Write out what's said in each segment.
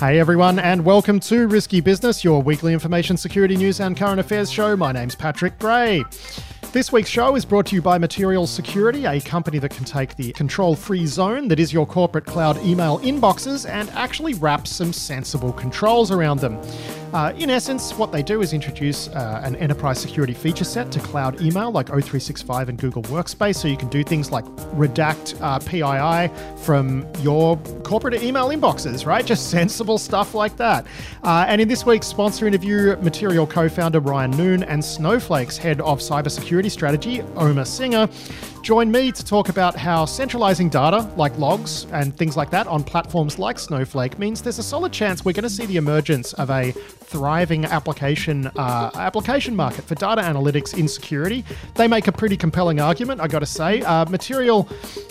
Hey everyone, and welcome to Risky Business, your weekly information security news and current affairs show. My name's Patrick Gray. This week's show is brought to you by Material Security, a company that can take the control free zone that is your corporate cloud email inboxes and actually wrap some sensible controls around them. Uh, in essence, what they do is introduce uh, an enterprise security feature set to cloud email like O365 and Google Workspace, so you can do things like redact uh, PII from your corporate email inboxes, right? Just sensible stuff like that. Uh, and in this week's sponsor interview, Material co founder Ryan Noon and Snowflake's head of cybersecurity strategy, Omer Singer, Join me to talk about how centralizing data like logs and things like that on platforms like Snowflake means there's a solid chance we're going to see the emergence of a thriving application uh, application market for data analytics in security. They make a pretty compelling argument, I got to say. Uh, Material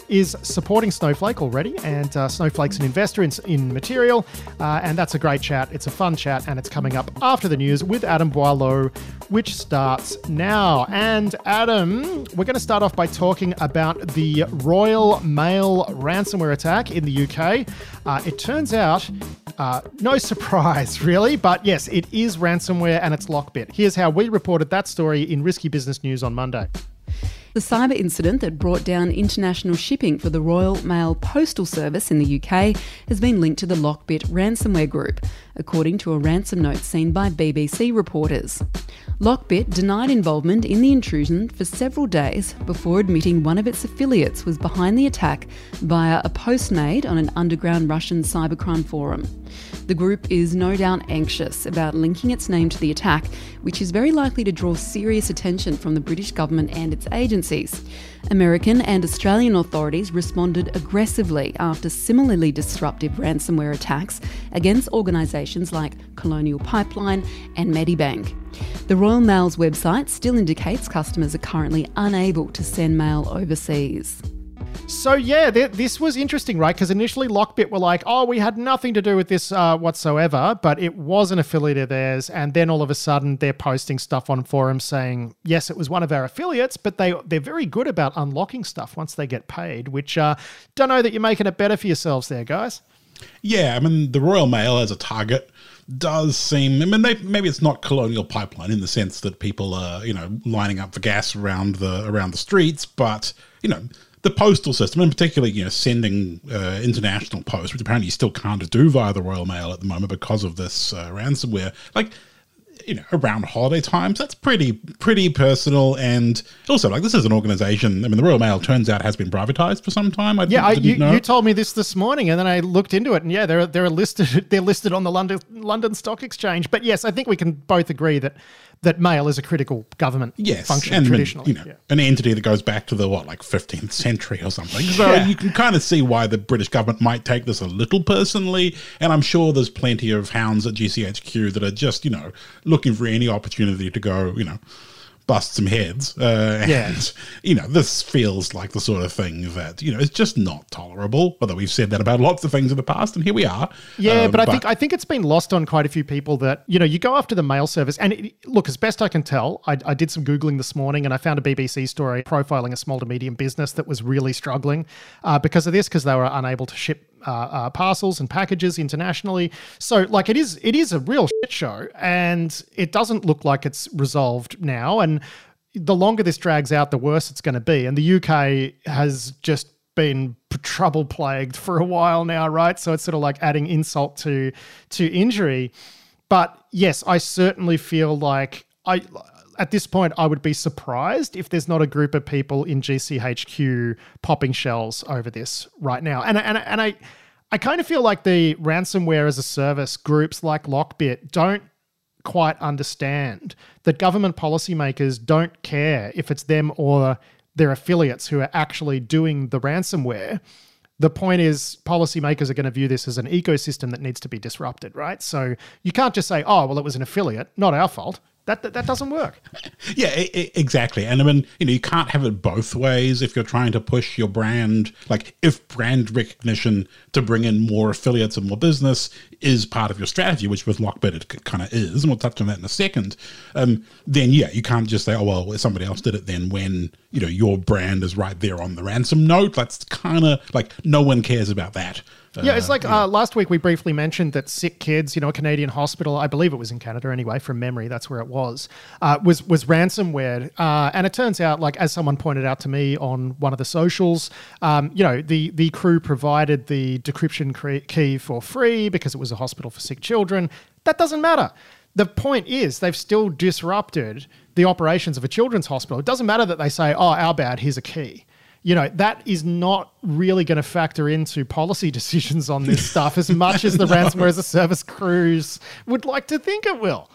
is supporting Snowflake already, and uh, Snowflake's an investor in, in Material, uh, and that's a great chat. It's a fun chat, and it's coming up after the news with Adam Boileau, which starts now. And Adam, we're going to start off by talking about the Royal Mail ransomware attack in the UK. Uh, it turns out, uh, no surprise really, but yes, it is ransomware and it's Lockbit. Here's how we reported that story in Risky Business News on Monday. The cyber incident that brought down international shipping for the Royal Mail Postal Service in the UK has been linked to the Lockbit ransomware group, according to a ransom note seen by BBC reporters. Lockbit denied involvement in the intrusion for several days before admitting one of its affiliates was behind the attack via a post made on an underground Russian cybercrime forum. The group is no doubt anxious about linking its name to the attack, which is very likely to draw serious attention from the British government and its agencies. American and Australian authorities responded aggressively after similarly disruptive ransomware attacks against organisations like Colonial Pipeline and Medibank. The Royal Mail's website still indicates customers are currently unable to send mail overseas. So yeah, th- this was interesting, right? Because initially Lockbit were like, "Oh, we had nothing to do with this uh, whatsoever," but it was an affiliate of theirs, and then all of a sudden they're posting stuff on forums saying, "Yes, it was one of our affiliates," but they they're very good about unlocking stuff once they get paid. Which uh, don't know that you're making it better for yourselves there, guys. Yeah, I mean the Royal Mail as a target does seem. I mean, they, maybe it's not Colonial Pipeline in the sense that people are you know lining up for gas around the around the streets, but you know the postal system, in particular, you know, sending uh, international post, which apparently you still can't do via the Royal Mail at the moment because of this uh, ransomware. Like, you know, around holiday times, that's pretty pretty personal. And also, like, this is an organization. I mean, the Royal Mail turns out has been privatized for some time. I yeah, I, you, you, told me this this morning, and then I looked into it, and yeah, they're they're listed they're listed on the London London Stock Exchange. But yes, I think we can both agree that that mail is a critical government yes, function and traditionally. You know, yeah. an entity that goes back to the what, like 15th century or something. So yeah. you can kind of see why the British government might take this a little personally. And I'm sure there's plenty of hounds at GCHQ that are just, you know, looking for any opportunity to go, you know, bust some heads. Uh, yeah. And, you know, this feels like the sort of thing that, you know, it's just not tolerable. Although we've said that about lots of things in the past, and here we are. Yeah, um, but I but, think I think it's been lost on quite a few people that, you know, you go after the mail service. And it, look, as best I can tell, I, I did some Googling this morning and I found a BBC story profiling a small to medium business that was really struggling uh, because of this, because they were unable to ship uh, uh, parcels and packages internationally. So like it is it is a real shit show, and it doesn't look like it's resolved now. And the longer this drags out, the worse it's going to be. And the UK has just been trouble plagued for a while now, right? So it's sort of like adding insult to to injury. But yes, I certainly feel like I at this point, I would be surprised if there's not a group of people in GCHQ popping shells over this right now. And and and I I kind of feel like the ransomware as a service groups like Lockbit don't quite understand that government policymakers don't care if it's them or their affiliates who are actually doing the ransomware. The point is, policymakers are going to view this as an ecosystem that needs to be disrupted, right? So you can't just say, oh, well, it was an affiliate, not our fault. That, that, that doesn't work. Yeah, exactly. And I mean, you know, you can't have it both ways if you're trying to push your brand. Like, if brand recognition to bring in more affiliates and more business is part of your strategy, which with Lockbit it kind of is, and we'll touch on that in a second. Um, then yeah, you can't just say, oh well, somebody else did it. Then when you know your brand is right there on the ransom note, that's kind of like no one cares about that. Yeah, it's like uh, last week we briefly mentioned that sick kids, you know, a Canadian hospital, I believe it was in Canada anyway, from memory, that's where it was, uh, was was ransomware. Uh, and it turns out, like as someone pointed out to me on one of the socials, um, you know, the the crew provided the decryption cre- key for free because it was a hospital for sick children. That doesn't matter. The point is, they've still disrupted the operations of a children's hospital. It doesn't matter that they say, "Oh, our bad. Here's a key." You know, that is not really going to factor into policy decisions on this stuff as much as the ransomware as a service crews would like to think it will.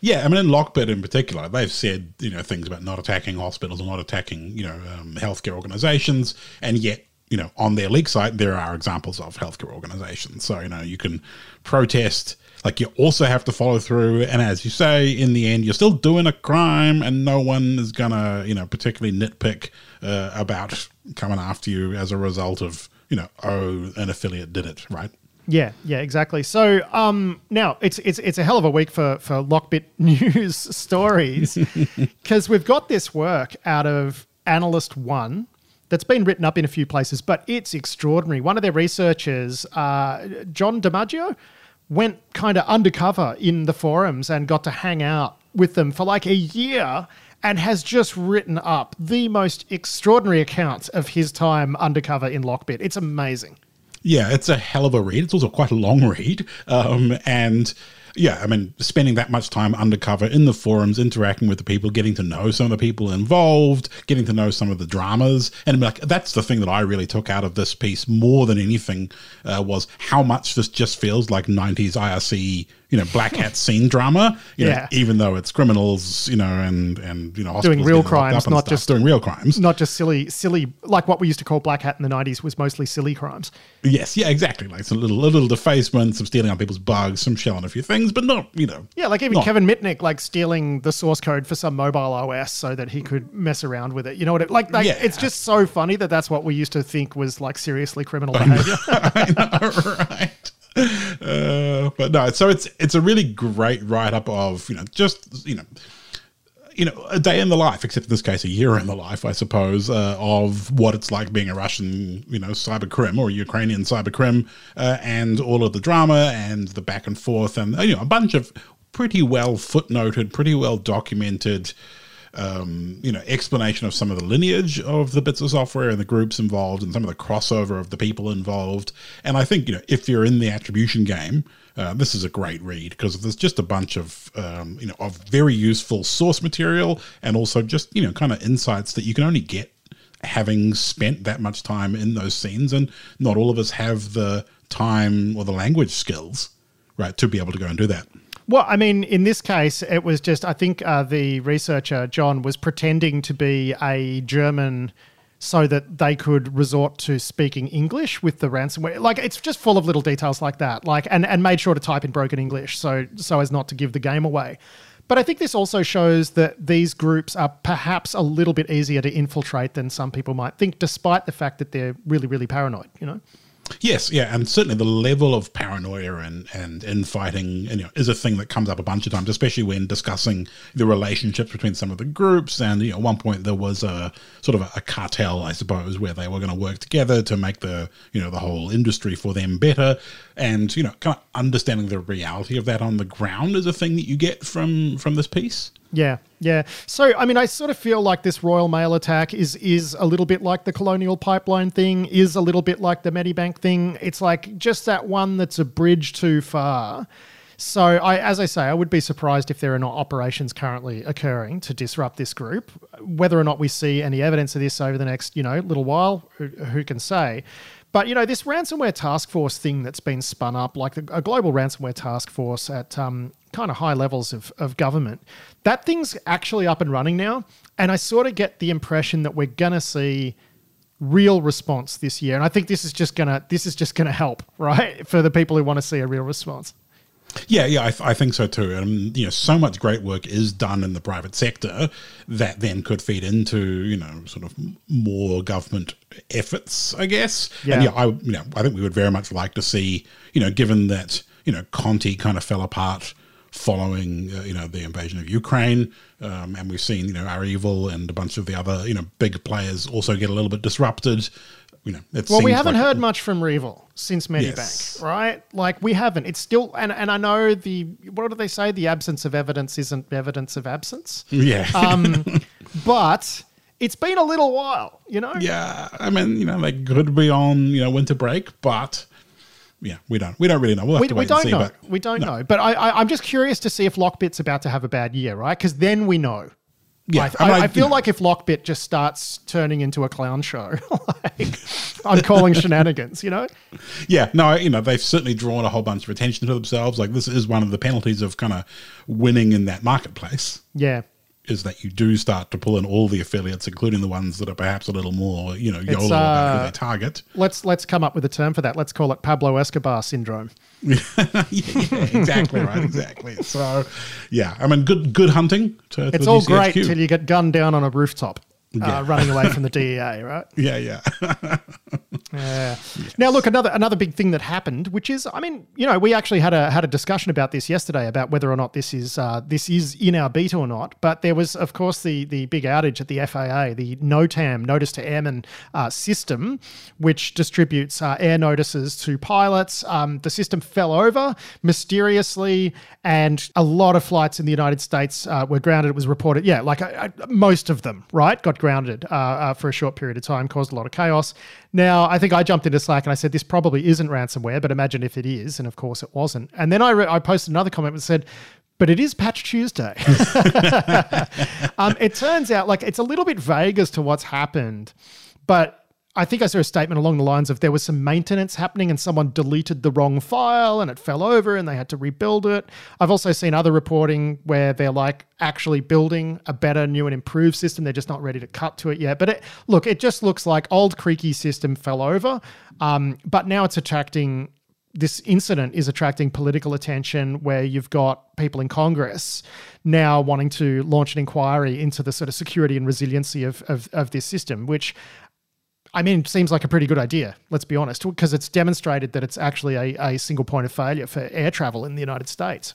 Yeah, I mean, in Lockbit in particular, they've said you know things about not attacking hospitals or not attacking you know um, healthcare organizations, and yet you know on their leak site there are examples of healthcare organizations. So you know you can protest, like you also have to follow through, and as you say, in the end, you're still doing a crime, and no one is gonna you know particularly nitpick uh, about coming after you as a result of you know oh an affiliate did it right yeah, yeah, exactly. So um, now it's it's it's a hell of a week for for Lockbit news stories because we've got this work out of Analyst One that's been written up in a few places, but it's extraordinary. One of their researchers, uh, Jon DiMaggio, went kind of undercover in the forums and got to hang out with them for like a year and has just written up the most extraordinary accounts of his time undercover in Lockbit. It's amazing. Yeah, it's a hell of a read. It's also quite a long read. Um, and yeah, I mean, spending that much time undercover in the forums, interacting with the people, getting to know some of the people involved, getting to know some of the dramas, and like that's the thing that I really took out of this piece more than anything uh, was how much this just feels like '90s IRC you know black hat scene drama you yeah. know, even though it's criminals you know and and you know doing real crimes not just doing real crimes. not just silly silly like what we used to call black hat in the 90s was mostly silly crimes. Yes yeah exactly. Like some little a little defacement some stealing on people's bugs some shelling a few things but not you know yeah like even not, kevin mitnick like stealing the source code for some mobile os so that he could mess around with it. You know what it like, like yeah. it's just so funny that that's what we used to think was like seriously criminal behavior. I know, right uh, but no, so it's it's a really great write up of you know just you know you know a day in the life, except in this case a year in the life, I suppose, uh, of what it's like being a Russian you know cyber crim or a Ukrainian cyber crim, uh, and all of the drama and the back and forth, and you know a bunch of pretty well footnoted, pretty well documented um, you know, explanation of some of the lineage of the bits of software and the groups involved and some of the crossover of the people involved. And I think, you know, if you're in the attribution game, uh, this is a great read because there's just a bunch of, um, you know, of very useful source material and also just, you know, kind of insights that you can only get having spent that much time in those scenes. And not all of us have the time or the language skills, right, to be able to go and do that. Well, I mean, in this case, it was just, I think uh, the researcher, Jon, was pretending to be a German so that they could resort to speaking English with the ransomware. Like it's just full of little details like that. Like and, and made sure to type in broken English so so as not to give the game away. But I think this also shows that these groups are perhaps a little bit easier to infiltrate than some people might think, despite the fact that they're really, really paranoid, you know? Yes, yeah, and certainly the level of paranoia and and infighting you know, is a thing that comes up a bunch of times, especially when discussing the relationships between some of the groups. And you know, at one point there was a sort of a, a cartel, I suppose, where they were going to work together to make the you know the whole industry for them better. And you know, kind of understanding the reality of that on the ground is a thing that you get from from this piece. Yeah, yeah. So, I mean, I sort of feel like this Royal Mail attack is is a little bit like the Colonial Pipeline thing, is a little bit like the Medibank thing. It's like just that one that's a bridge too far. So, I, as I say, I would be surprised if there are not operations currently occurring to disrupt this group. Whether or not we see any evidence of this over the next, you know, little while, who, who can say? But you know, this ransomware task force thing that's been spun up, like a global ransomware task force at um, kind of high levels of, of government, that thing's actually up and running now. And I sort of get the impression that we're gonna see real response this year. And I think this is just gonna this is just gonna help, right, for the people who want to see a real response. Yeah, yeah, I, th- I, think so too. And you know, so much great work is done in the private sector that then could feed into you know sort of more government efforts, I guess. Yeah. And yeah, I you know I think we would very much like to see you know given that you know Conti kind of fell apart following uh, you know the invasion of Ukraine, um, and we've seen you know REvil and a bunch of the other you know big players also get a little bit disrupted you know, it Well, we haven't like- heard much from REvil since Medibank, Yes. right? Like we haven't. It's still, and and I know the what do they say? The absence of evidence isn't evidence of absence. Yeah. Um, but it's been a little while, you know. yeah. I mean, you know, they could be on, you know, winter break, but yeah, we don't. We don't really know. We'll We, we don't see. know. But we don't no. know. But I, I, I'm just curious to see if Lockbit's about to have a bad year, right? Because then we know. Yeah, I, I mean, I, I- feel like if Lockbit just starts turning into a clown show, like I'm calling shenanigans, you know? Yeah, no, you know, they've certainly drawn a whole bunch of attention to themselves. Like this is one of the penalties of kind of winning in that marketplace. Yeah. Is that you do start to pull in all the affiliates, including the ones that are perhaps a little more, you know, YOLO about who uh, they target. Let's let's come up with a term for that. Let's call it Pablo Escobar syndrome. yeah, yeah, exactly right, exactly. So, yeah, I mean, good good hunting. To, to It's all great till you get gunned down on a rooftop, Yeah. uh, running away from the DEA, right? Yeah, yeah, Yeah. Now, look, another another big thing that happened, which is, I mean, you know, we actually had a had a discussion about this yesterday about whether or not this is uh, this is in our beat or not. But there was, of course, the the big outage at the FAA, the NOTAM Notice to Airmen uh, system, which distributes uh, air notices to pilots. Um, the system fell over mysteriously, and a lot of flights in the United States uh, were grounded. It was reported, yeah, like uh, uh, most of them, right, got grounded for a short period of time, caused a lot of chaos. Now, I think I jumped into Slack and I said, this probably isn't ransomware, but imagine if it is. And of course, it wasn't. And then I, re- I posted another comment that said, but it is Patch Tuesday. um, it turns out like it's a little bit vague as to what's happened, but I think I saw a statement along the lines of there was some maintenance happening and someone deleted the wrong file and it fell over and they had to rebuild it. I've also seen other reporting where they're like actually building a better, new, and improved system. They're just not ready to cut to it yet. But it, look, it just looks like old creaky system fell over, um, but now it's attracting this incident is attracting political attention where you've got people in Congress now wanting to launch an inquiry into the sort of security and resiliency of, of, of this system, which I mean, it seems like a pretty good idea, let's be honest, because it's demonstrated that it's actually a, a single point of failure for air travel in the United States.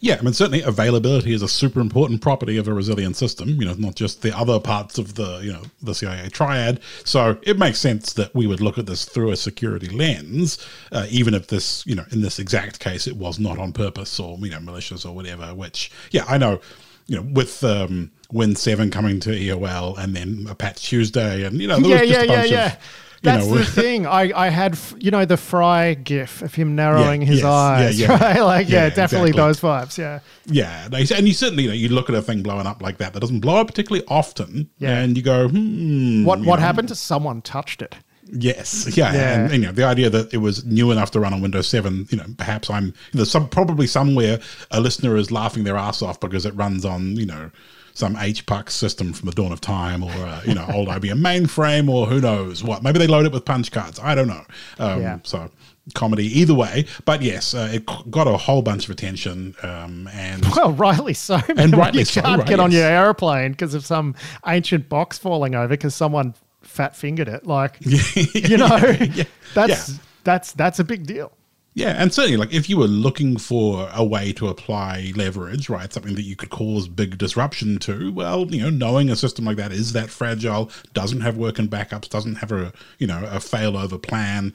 yeah. I mean, certainly availability is a super important property of a resilient system. You know, not just the other parts of the you know the CIA triad. So it makes sense that we would look at this through a security lens, uh, even if this you know in this exact case it was not on purpose or you know malicious or whatever. Which yeah, I know. You know, with um, Win Seven coming to EOL and then a patch Tuesday, and you know, there yeah, was just yeah, a yeah, bunch yeah. of That's know, the thing. I, I had, you know, the Fry gif of him narrowing Yeah, his yes, eyes, yeah. right? Like, yeah, Yeah, definitely exactly. those vibes. Yeah. Yeah, and you certainly you, know, you look at a thing blowing up like that that doesn't blow up particularly often, Yeah. and you go, hmm, What what know, happened? Someone touched it. Yes, yeah, Yeah. And, you know the idea that it was new enough to run on Windows Seven. You know, perhaps I'm there's some probably somewhere a listener is laughing their ass off because it runs on you know some HPUX system from the dawn of time or uh, you know old IBM mainframe or who knows what. Maybe they load it with punch cards. I don't know. Um, Yeah. So comedy either way, but yes, uh, it got a whole bunch of attention and. Well, rightly so. And rightly you so, can't right, get on your airplane because of some ancient box falling over because someone fat fingered it. Like, you know, that's Yeah. that's that's a big deal. Yeah, and certainly, like if you were looking for a way to apply leverage, right, something that you could cause big disruption to, well, you know, knowing a system like that is that fragile, doesn't have working backups, doesn't have a you know a failover plan,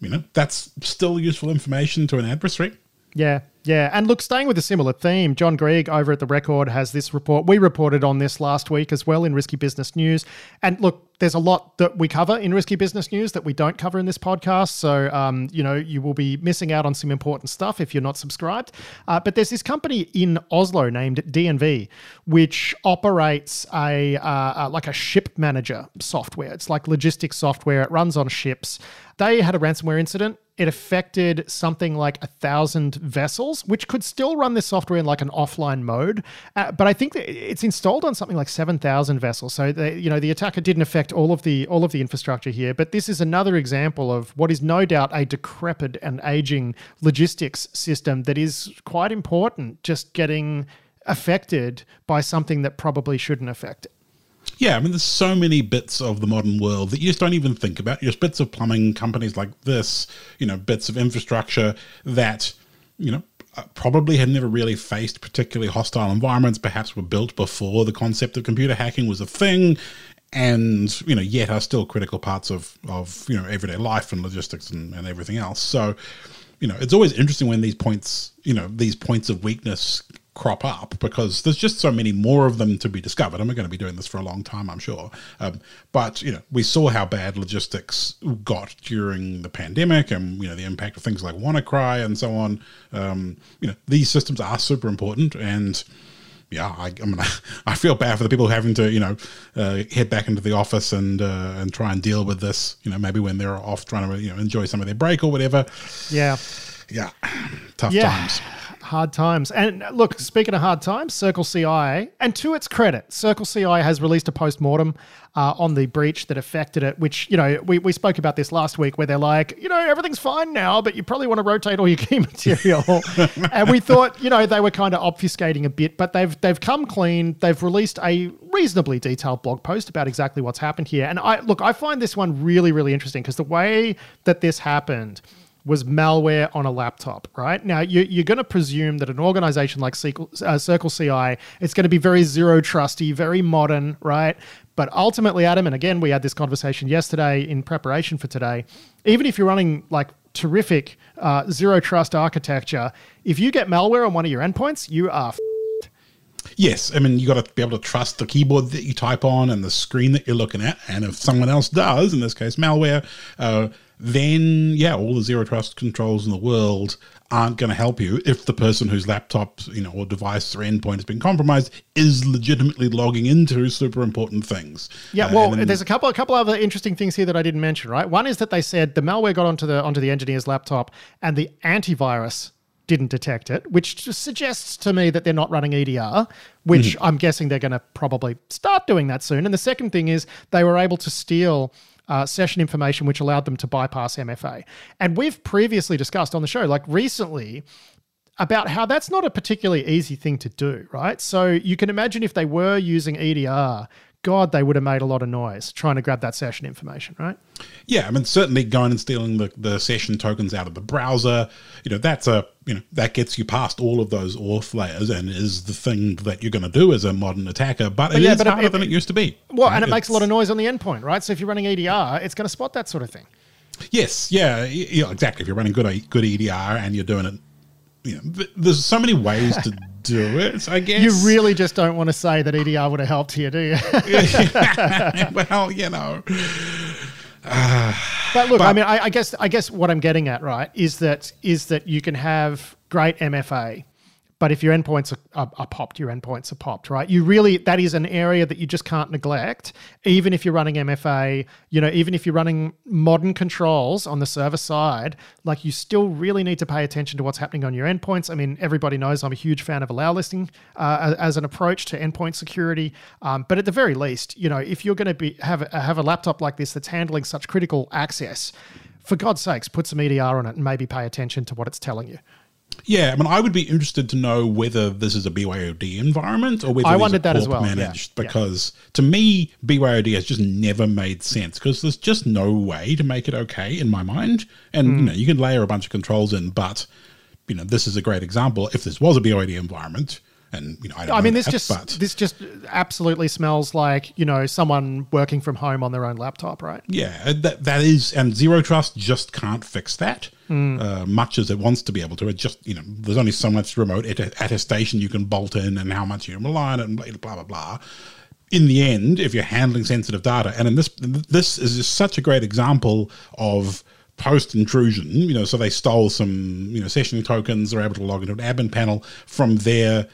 you know, that's still useful information to an adversary. Yeah, yeah. And look, staying with a similar theme, John Greig over at The Record has this report. We reported on this last week as well in Risky Business News. And look, there's a lot that we cover in Risky Business News that we don't cover in this podcast. So, um, you know, you will be missing out on some important stuff if you're not subscribed. Uh, but there's this company in Oslo named DNV, which operates a uh, uh, like a ship manager software. It's like logistics software. It runs on ships. They had a ransomware incident it affected something like a thousand vessels, which could still run this software in like an offline mode. Uh, but I think it's installed on something like seven thousand vessels. So they, you know the attacker didn't affect all of the all of the infrastructure here. But this is another example of what is no doubt a decrepit and aging logistics system that is quite important. Just getting affected by something that probably shouldn't affect it. Yeah, I mean, there's so many bits of the modern world that you just don't even think about. Just bits of plumbing companies like this, you know, bits of infrastructure that, you know, uh, probably had never really faced particularly hostile environments, perhaps were built before the concept of computer hacking was a thing. And you know yet are still critical parts of of you know everyday life and logistics and, and everything else. So you know it's always interesting when these points you know these points of weakness crop up because there's just so many more of them to be discovered. And we're going to be doing this for a long time, I'm sure. Um, but you know, we saw how bad logistics got during the pandemic, and you know the impact of things like WannaCry and so on. Um, you know, these systems are super important, and yeah, I, I mean, I feel bad for the people having to, you know, uh, head back into the office and uh, and try and deal with this. You know, maybe when they're off trying to, you know, enjoy some of their break or whatever. Yeah, yeah, tough yeah. times hard times. And look, speaking of hard times, Circle CI, and to its credit, Circle CI has released a post mortem uh, on the breach that affected it, which, you know, we, we spoke about this last week where they're like, you know, everything's fine now, but you probably want to rotate all your key material. and we thought, you know, they were kind of obfuscating a bit, but they've they've come clean. They've released a reasonably detailed blog post about exactly what's happened here. And I look, I find this one really, really interesting because the way that this happened was malware on a laptop, right? Now, you, are going to presume that an organization like Circle, uh, Circle CI it's going to be very zero trusty, very modern, right? But ultimately, Adam, and again, we had this conversation yesterday in preparation for today, even if you're running like terrific uh, zero trust architecture, if you get malware on one of your endpoints, you are. F- Yes, I mean you got to be able to trust the keyboard that you type on and the screen that you're looking at. And if someone else does, in this case malware, uh, then yeah, all the zero trust controls in the world aren't going to help you if the person whose laptop, you know, or device or endpoint has been compromised is legitimately logging into super important things. Yeah, uh, well, then, there's a couple a couple other interesting things here that I didn't mention. Right, one is that they said the malware got onto the onto the engineer's laptop and the antivirus didn't detect it, which just suggests to me that they're not running EDR, which mm-hmm. I'm guessing they're going to probably start doing that soon. And the second thing is they were able to steal uh, session information, which allowed them to bypass MFA. And we've previously discussed on the show, like recently, about how that's not a particularly easy thing to do, right? So you can imagine if they were using EDR, God, they would have made a lot of noise trying to grab that session information, right? Yeah, I mean, certainly going and stealing the, the session tokens out of the browser, you know, that's a, you know, that gets you past all of those auth layers and is the thing that you're going to do as a modern attacker, but, but it yeah, is but harder it, than it used to be. Well, and it it's, makes a lot of noise on the endpoint, right? So if you're running EDR, it's going to spot that sort of thing. Yes, yeah, yeah, exactly. If you're running good good EDR and you're doing it, you know, there's so many ways to do it, I guess. You really just don't want to say that EDR would have helped you, do you? well, you know. Uh, but look, but, I mean, I, I, guess I guess what I'm getting at, right, is that is that you can have great MFA but if your endpoints are, are, are, popped, your endpoints are popped, right? You really, that is an area that you just can't neglect. Even if you're running MFA, you know, even if you're running modern controls on the server side, like you still really need to pay attention to what's happening on your endpoints. I mean, everybody knows I'm a huge fan of allow listing uh, as an approach to endpoint security. Um, but at the very least, you know, if you're going to be have, have a laptop like this that's handling such critical access, for God's sakes, put some EDR on it and maybe pay attention to what it's telling you. Yeah, I mean, I would be interested to know whether this is a BYOD environment or whether I wondered that as well. managed. Yeah. Because yeah. to me, BYOD has just never made sense because there's just no way to make it okay in my mind. And mm. you know, you can layer a bunch of controls in, but you know, this is a great example. If this was a BYOD environment, and you know, I, I mean, this that, just but, this just absolutely smells like you know someone working from home on their own laptop, right? Yeah, that that is, and zero trust just can't fix that. Mm. Uh, much as it wants to be able to, it just you know, there's only so much remote attestation you can bolt in, and how much you rely on it, and blah blah blah. In the end, if you're handling sensitive data, and in this this is just such a great example of post intrusion. You know, so they stole some you know session tokens, they're able to log into an admin panel from there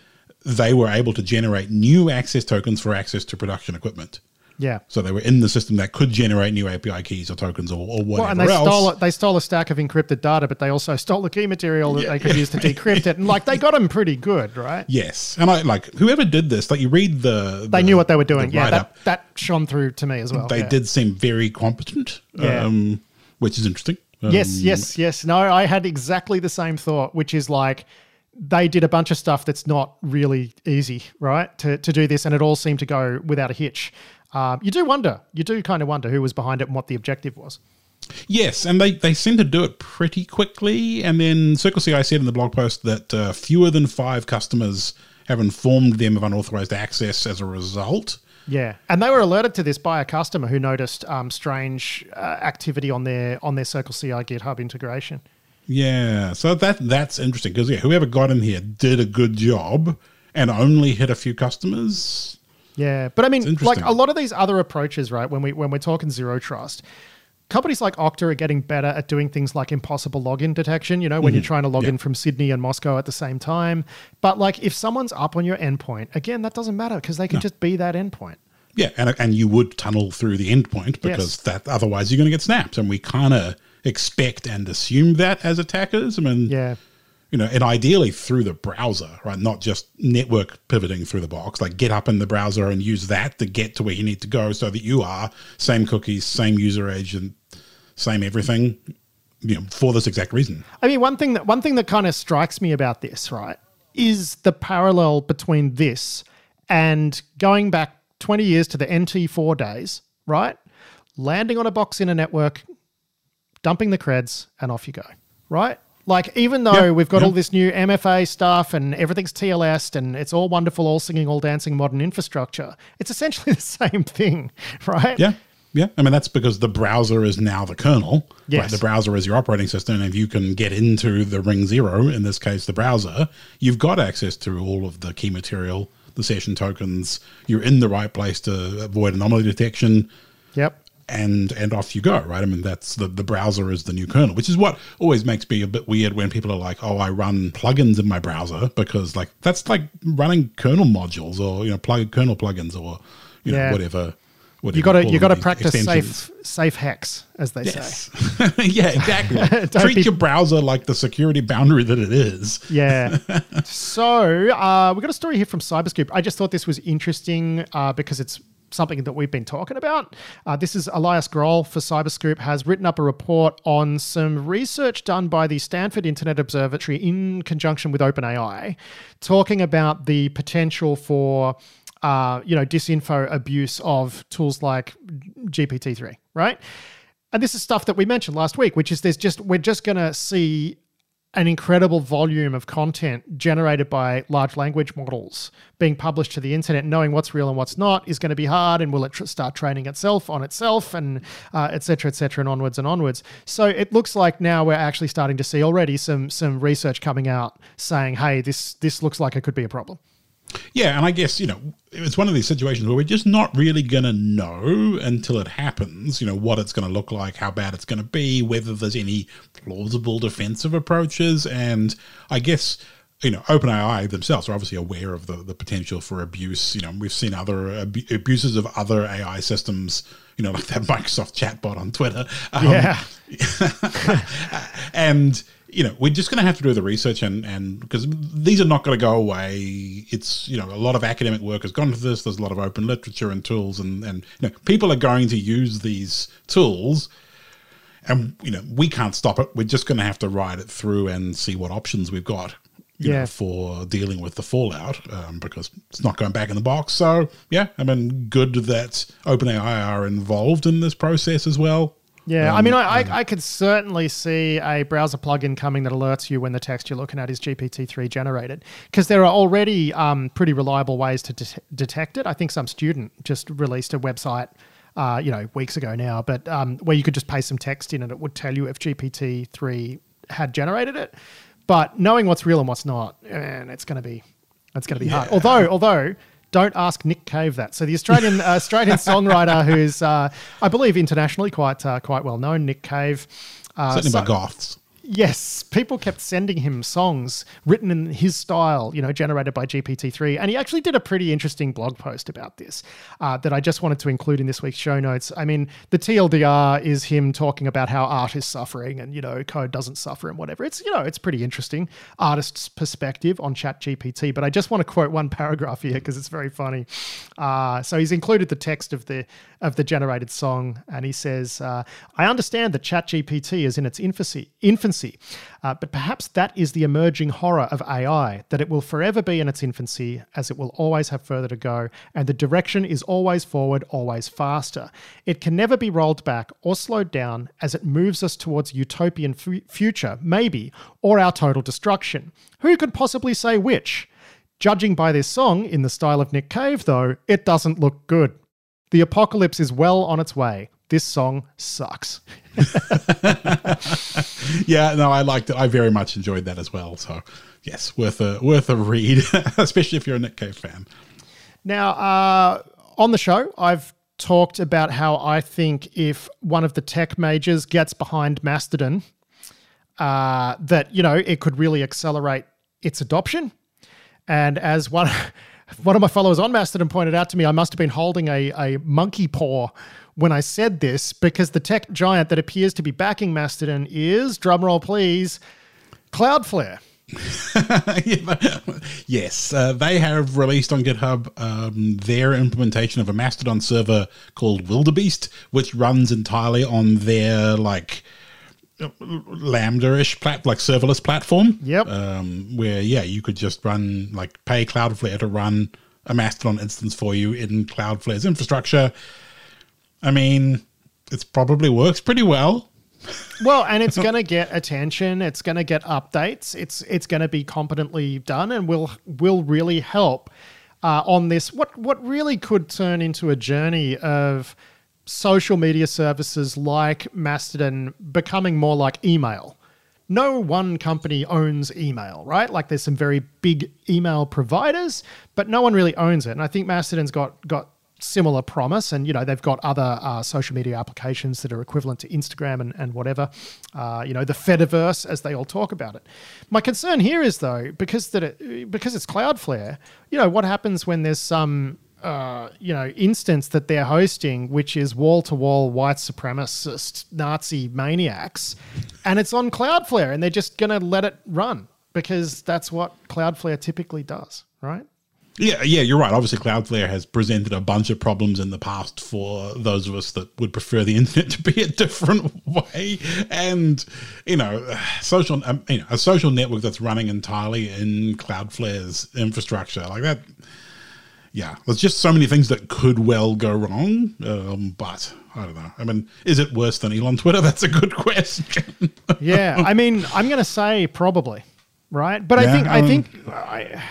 they were able to generate new access tokens for access to production equipment. Yeah. So they were in the system that could generate new API keys or tokens or, or whatever well, and they else. Stole a, they stole a stack of encrypted data, but they also stole the key material that yeah. they could use to decrypt it. And like they got them pretty good, right? Yes. And I like whoever did this, like you read the. They knew what they were doing. Yeah. That, that shone through to me as well. They yeah. did seem very competent, yeah. um, which is interesting. Um, yes, yes, yes. No, I had exactly the same thought, which is like they did a bunch of stuff that's not really easy, right? To, to do this, and it all seemed to go without a hitch. Um, you do wonder, you do kind of wonder who was behind it and what the objective was. Yes, and they, they seem to do it pretty quickly. And then Circle CI said in the blog post that uh, fewer than five customers have informed them of unauthorized access as a result. Yeah, and they were alerted to this by a customer who noticed um, strange uh, activity on their on their Circle CI GitHub integration. Yeah, so that that's interesting because yeah, whoever got in here did a good job and only hit a few customers. Yeah, but I mean, like a lot of these other approaches, right? When we when we're talking zero trust, companies like Okta are getting better at doing things like impossible login detection. You know, when you're trying to log Mm-hmm. Yeah. in from Sydney and Moscow at the same time. But like, if someone's up on your endpoint, again, that doesn't matter because they can just be that endpoint. Yeah, and and you would tunnel through the endpoint because Yes. that otherwise you're going to get snapped, and we kind of expect and assume that as attackers. I mean, Yeah. you know, and ideally through the browser, right? Not just network pivoting through the box. Like get up in the browser and use that to get to where you need to go, so that you are same cookies, same user agent, same everything. You know, for this exact reason. I mean, one thing that one thing that kind of strikes me about this, right, is the parallel between this and going back 20 years to the NT4 days, right? Landing on a box in a network, dumping the creds, and off you go, right? Like, even though Yeah, we've got yeah. all this new MFA stuff and everything's TLS and it's all wonderful, all singing, all dancing modern infrastructure, it's essentially the same thing, right? Yeah. Yeah. I mean, that's because the browser is now the kernel. Right? The browser is your operating system. And if you can get into the ring zero, in this case, the browser, you've got access to all of the key material, the session tokens. You're in the right place to avoid anomaly detection. Yep. And and off you go, right? I mean, that's the the browser is the new kernel, which is what always makes me a bit weird when people are like, "Oh, I run plugins in my browser," because like that's like running kernel modules or you know plug kernel plugins or you know whatever. whatever You got to you got to practice extensions. safe safe hacks, as they say. Yeah, exactly. Treat be- your browser like the security boundary that it is. Yeah. so uh, we got a story here from Cyberscoop. I just thought this was interesting uh, because it's something that we've been talking about. Uh, this is Elias Groll for Cyberscoop has written up a report on some research done by the Stanford Internet Observatory in conjunction with OpenAI, talking about the potential for uh, you know disinfo abuse of tools like GPT-3, right? And this is stuff that we mentioned last week, which is there's just we're just going to see an incredible volume of content generated by large language models being published to the internet. Knowing what's real and what's not is going to be hard, and will it tr- start training itself on itself, and uh, et cetera, et cetera, and onwards and onwards. So it looks like now we're actually starting to see already some some research coming out saying, "Hey, this this looks like it could be a problem." Yeah, and I guess, you know, it's one of these situations where we're just not really going to know until it happens, you know, what it's going to look like, how bad it's going to be, whether there's any plausible defensive approaches. And I guess, you know, OpenAI themselves are obviously aware of the, the potential for abuse. You know, we've seen other abu- abuses of other AI systems, you know, like that Microsoft chatbot on Twitter. Um, Yeah. and you know we're just going to have to do the research and and because these are not going to go away. It's you know a lot of academic work has gone into this. There's a lot of open literature and tools and and you know people are going to use these tools and you know we can't stop it. We're just going to have to ride it through and see what options we've got you Yeah. know, for dealing with the fallout um, because it's not going back in the box. So yeah i mean good that openai are involved in this process as well Yeah, I mean, I, I, I could certainly see a browser plugin coming that alerts you when the text you're looking at is GPT-3 generated, because there are already um, pretty reliable ways to det- detect it. I think some student just released a website, uh, you know, weeks ago now, but um, where you could just paste some text in and it would tell you if GPT-3 had generated it. But knowing what's real and what's not, and it's going to be, it's going to be hard. Although, although. Don't ask Nick Cave that. So the Australian uh, Australian songwriter, who's uh, I believe internationally quite uh, quite well known, Nick Cave. Uh, certainly so- by goths Yes, people kept sending him songs written in his style, you know, generated by GPT-3. And he actually did a pretty interesting blog post about this uh, that I just wanted to include in this week's show notes. I mean, the TLDR is him talking about how art is suffering and, you know, code doesn't suffer and whatever. It's, you know, it's pretty interesting artist's perspective on chat GPT. But I just want to quote one paragraph here because it's very funny. Uh, so he's included the text of the of the generated song, and he says, uh, "I understand that chat GPT is in its infancy, infancy, uh, but perhaps that is the emerging horror of AI: that it will forever be in its infancy, as it will always have further to go, and the direction is always forward, always faster. It can never be rolled back or slowed down, as it moves us towards utopian fu- future, maybe, or our total destruction. Who could possibly say which?" Judging by this song, in the style of Nick Cave, though, it doesn't look good. The apocalypse is well on its way. This song sucks. yeah, no, I liked it. I very much enjoyed that as well. So, yes, worth a worth a read, especially if you're a Nick Cave fan. Now, uh, on the show, I've talked about how I think if one of the tech majors gets behind Mastodon, uh, that you know it could really accelerate its adoption. And as one one of my followers on Mastodon pointed out to me, I must have been holding a, a monkey paw when I said this because the tech giant that appears to be backing Mastodon is, drumroll please, Cloudflare. yes, uh, they have released on GitHub um, their implementation of a Mastodon server called Wildebeest, which runs entirely on their like lambda-ish plat like serverless platform. Yep. Um, where yeah, you could just run like pay Cloudflare to run a Mastodon instance for you in Cloudflare's infrastructure. I mean, it probably works pretty well. well, and it's going to get attention. It's going to get updates. It's it's going to be competently done, and will will really help uh, on this. What what really could turn into a journey of social media services like Mastodon becoming more like email. No one company owns email, right? Like there's some very big email providers, but no one really owns it. And I think Mastodon's got got similar promise and you know they've got other uh, social media applications that are equivalent to instagram and, and whatever uh, you know the fediverse as they all talk about it my concern here is though because that it, because it's cloudflare you know what happens when there's some uh, you know instance that they're hosting, which is wall to wall white supremacist Nazi maniacs, and it's on Cloudflare, and they're just going to let it run because that's what Cloudflare typically does, right? Yeah, yeah, you're right. Obviously, Cloudflare has presented a bunch of problems in the past for those of us that would prefer the internet to be a different way. And you know, social, um, you know, a social network that's running entirely in Cloudflare's infrastructure like that yeah, there's just so many things that could well go wrong. Um, but I don't know. I mean, is it worse than Elon Twitter? That's a good question. yeah, I mean, I'm going to say probably, right? But yeah, I think um, I think I,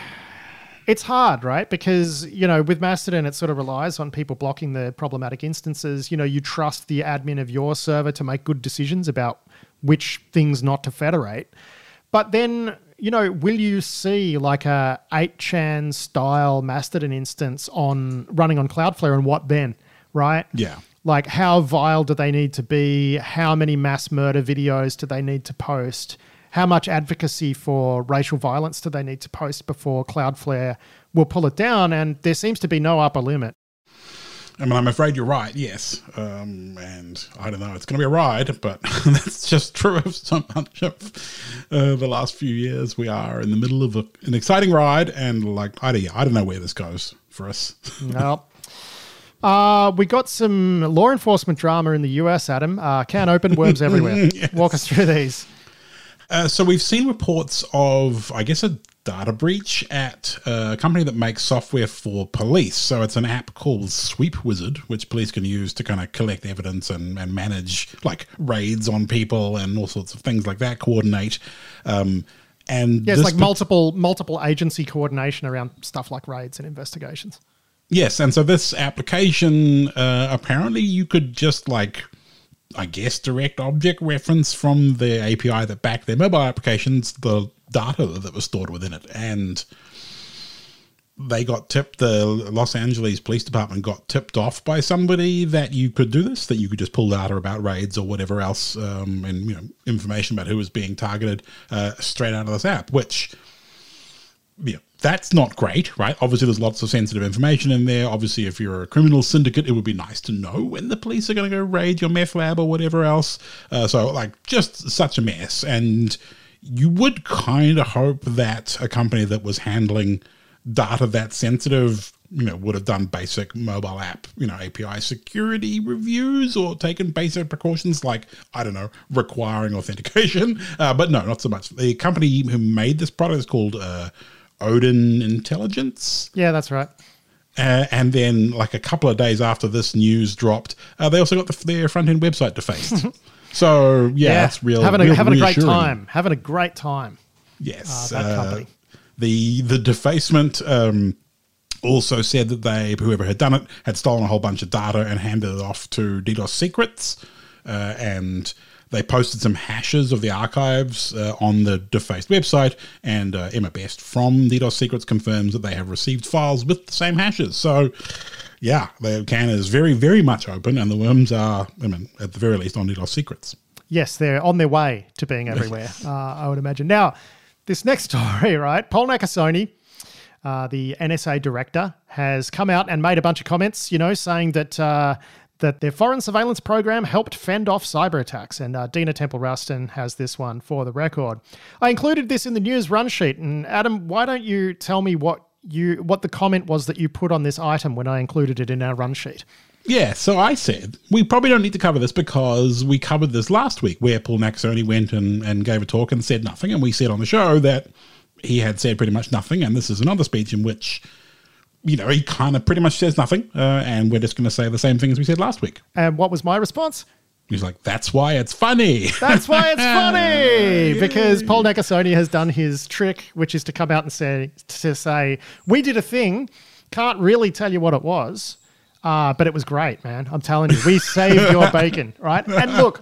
it's hard, right? Because you know, with Mastodon, it sort of relies on people blocking the problematic instances. You know, you trust the admin of your server to make good decisions about which things not to federate. But then you know, will you see like a 8chan style Mastodon instance on running on Cloudflare and what then, right? Yeah. Like how vile do they need to be? How many mass murder videos do they need to post? How much advocacy for racial violence do they need to post before Cloudflare will pull it down? And there seems to be no upper limit. I mean, I'm afraid you're right. Yes, um, and I don't know. It's going to be a ride, but that's just true of so much of uh, the last few years. We are in the middle of a, an exciting ride, and like I don't, I don't know where this goes for us. no. Uh, we got some law enforcement drama in the US, Adam. Uh, can open worms everywhere. yes. Walk us through these. Uh, so we've seen reports of, I guess, a data breach at a company that makes software for police. So it's an app called Sweep Wizard, which police can use to kind of collect evidence and, and manage like raids on people and all sorts of things like that, coordinate. Um, and yeah, it's like multiple multiple agency coordination around stuff like raids and investigations. Yes, and so this application uh, apparently you could just like I guess direct object reference from the API that backed their mobile applications the data that was stored within it. And they got tipped, the Los Angeles Police Department got tipped off by somebody that you could do this, that you could just pull data about raids or whatever else, um, and you know information about who was being targeted uh, straight out of this app, which yeah, that's not great, right? Obviously, there's lots of sensitive information in there. Obviously, if you're a criminal syndicate, it would be nice to know when the police are going to go raid your meth lab or whatever else. Uh, so, like, just such a mess. And you would kind of hope that a company that was handling data that sensitive you know would have done basic mobile app you know api security reviews or taken basic precautions like i don't know requiring authentication uh, but no not so much the company who made this product is called uh, odin intelligence yeah that's right uh, and then like a couple of days after this news dropped uh, they also got the, their front end website defaced So yeah, yeah. that's real. Having a, real having a great time. Having a great time. Yes, uh, that company. The the defacement um, also said that they whoever had done it had stolen a whole bunch of data and handed it off to DDoS Secrets, uh, and they posted some hashes of the archives uh, on the defaced website. And uh, Emma Best from DDoS Secrets confirms that they have received files with the same hashes. So. Yeah, the can is very, very much open, and the worms are, I mean, at the very least, on DDoS Secrets. Yes, they're on their way to being everywhere, uh, I would imagine. Now, this next story, right? Paul Nakasone, uh, the NSA director, has come out and made a bunch of comments, you know, saying that. Uh, that their foreign surveillance program helped fend off cyber attacks. And uh, Dina Temple-Raston has this one for the record. I included this in the news run sheet. And Adam, why don't you tell me what you what the comment was that you put on this item when I included it in our run sheet? Yeah, so I said we probably don't need to cover this because we covered this last week where Paul Nakasone went and, and gave a talk and said nothing. And we said on the show that he had said pretty much nothing. And this is another speech in which, you know, he kind of pretty much says nothing. Uh, and we're just going to say the same thing as we said last week. And what was my response? He's like, that's why it's funny. That's why it's funny because Paul Nakasone has done his trick, which is to come out and say to say we did a thing. Can't really tell you what it was, uh, but it was great, man. I'm telling you, we saved your bacon, right? And look,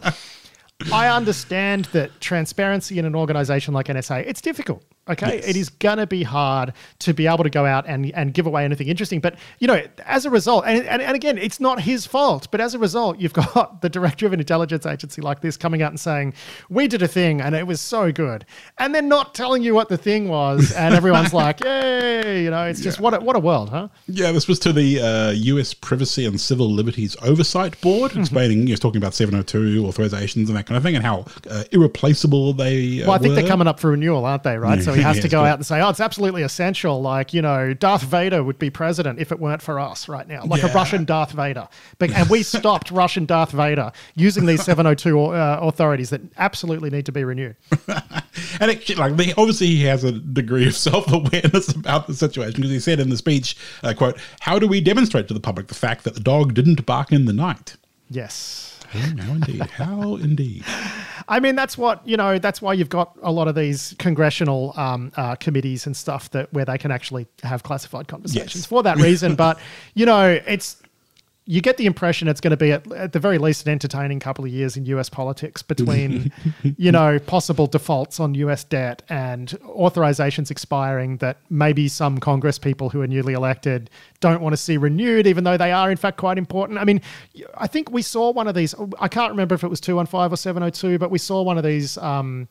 I understand that transparency in an organization like NSA, it's difficult. Okay. Yes. It is gonna be hard to be able to go out and, and give away anything interesting. But you know, as a result, and, and, and again, it's not his fault, but as a result, you've got the director of an intelligence agency like this coming out and saying, We did a thing and it was so good. And then not telling you what the thing was, and everyone's like, Yay, you know, it's just what a what a world, huh? Yeah, this was to the uh, U.S. Privacy and Civil Liberties Oversight Board, explaining, you know, talking about 702 authorizations and that kind of thing, and how uh, irreplaceable they. Uh, Well, I think were. they're coming up for renewal, aren't they? Right. So has to go out and say, "Oh, it's absolutely essential." Like you know, Darth Vader would be president if it weren't for us right now, like a Russian Darth Vader. But and we stopped Russian Darth Vader using these 702 uh, authorities that absolutely need to be renewed. And it, like, obviously, he has a degree of self awareness about the situation because he said in the speech, uh, "quote How do we demonstrate to the public the fact that the dog didn't bark in the night?" Yes. No, indeed. How indeed. I mean, that's what you know. That's why you've got a lot of these congressional um, uh, committees and stuff that where they can actually have classified conversations Yes. for that reason. but you know, it's you get the impression it's going to be at, at the very least an entertaining couple of years in U.S. politics between you know possible defaults on U.S. debt and authorizations expiring that maybe some Congress people who are newly elected don't want to see renewed, even though they are in fact quite important. I mean, I think we saw one of these. I can't remember if it was two one five or seven oh two, but we saw one of these. Um,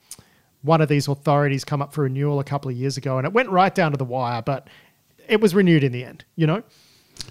one of these authorities come up for renewal a couple of years ago, and it went right down to the wire, but it was renewed in the end. You know.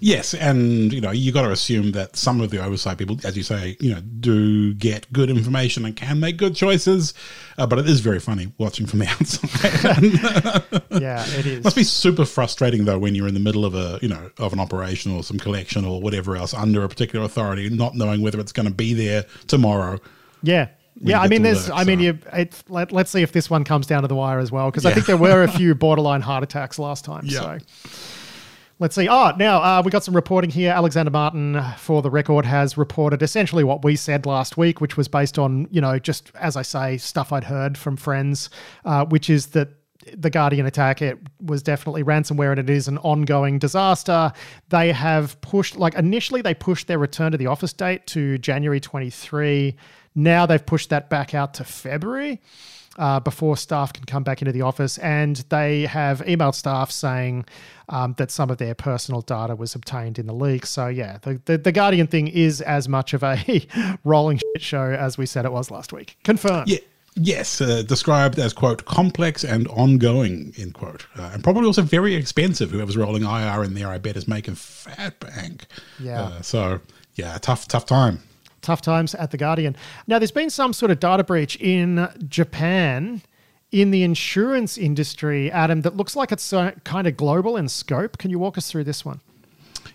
Yes, and you know you got to assume that some of the oversight people, as you say, you know, do get good information and can make good choices. Uh, but it is very funny watching from the outside. Yeah, it is. Must be super frustrating though when you're in the middle of a you know of an operation or some collection or whatever else under a particular authority, not knowing whether it's going to be there tomorrow. Yeah. Yeah, I mean, there's. work, I mean, you. It, let, let's see if this one comes down to the wire as well, because I think there were a few borderline heart attacks last time. Yeah. So let's see. Oh, now uh, we got some reporting here. Alexander Martin, for the record, has reported essentially what we said last week, which was based on you know just as I say stuff I'd heard from friends, uh, which is that the Guardian attack, it was definitely ransomware and it is an ongoing disaster. They have pushed, like initially, they pushed their return to the office date to January 23. Now they've pushed that back out to February uh, before staff can come back into the office. And they have emailed staff saying um, that some of their personal data was obtained in the leak. So, yeah, the, the, the Guardian thing is as much of a rolling shit show as we said it was last week. Confirmed. Yeah. Yes, uh, described as quote complex and ongoing end quote, uh, and probably also very expensive. Whoever's rolling IR in there, I bet, is making fat bank. Yeah. Uh, so yeah, tough, tough time. Tough times at the Guardian. Now, there's been some sort of data breach in Japan in the insurance industry, Adam, that looks like it's uh, kind of global in scope. Can you walk us through this one?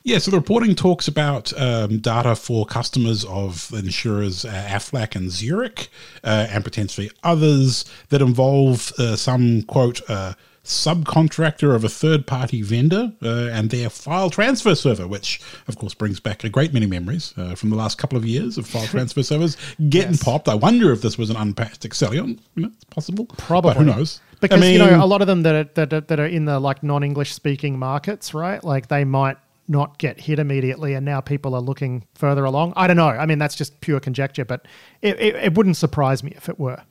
Yeah, so the reporting talks about um, data for customers of insurers uh, Aflac and Zurich, uh, and potentially others that involve uh, some quote uh, subcontractor of a third party vendor uh, and their file transfer server, which, of course, brings back a great many memories uh, from the last couple of years of file transfer servers getting Yes. popped. I wonder if this was an unpatched Accellion. You know, it's possible. Probably. But who knows? Because I you know a lot of them that are, that are, that are in the like non-English speaking markets, right? Like they might not get hit immediately, and now people are looking further along. I don't know. I mean, that's just pure conjecture, but it, it, it wouldn't surprise me if it were.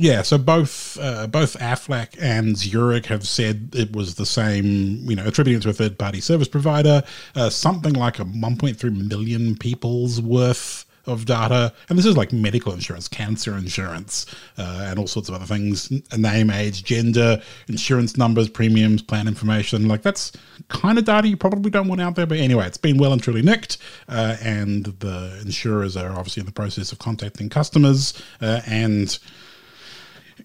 Yeah, so both uh, both Aflac and Zurich have said it was the same, you know, attributing it to a third party service provider, uh, something like a 1.3 million people's worth of data. And this is like medical insurance, cancer insurance, uh, and all sorts of other things name, age, gender, insurance numbers, premiums, plan information. Like that's kind of data you probably don't want out there. But anyway, it's been well and truly nicked. Uh, and the insurers are obviously in the process of contacting customers uh, and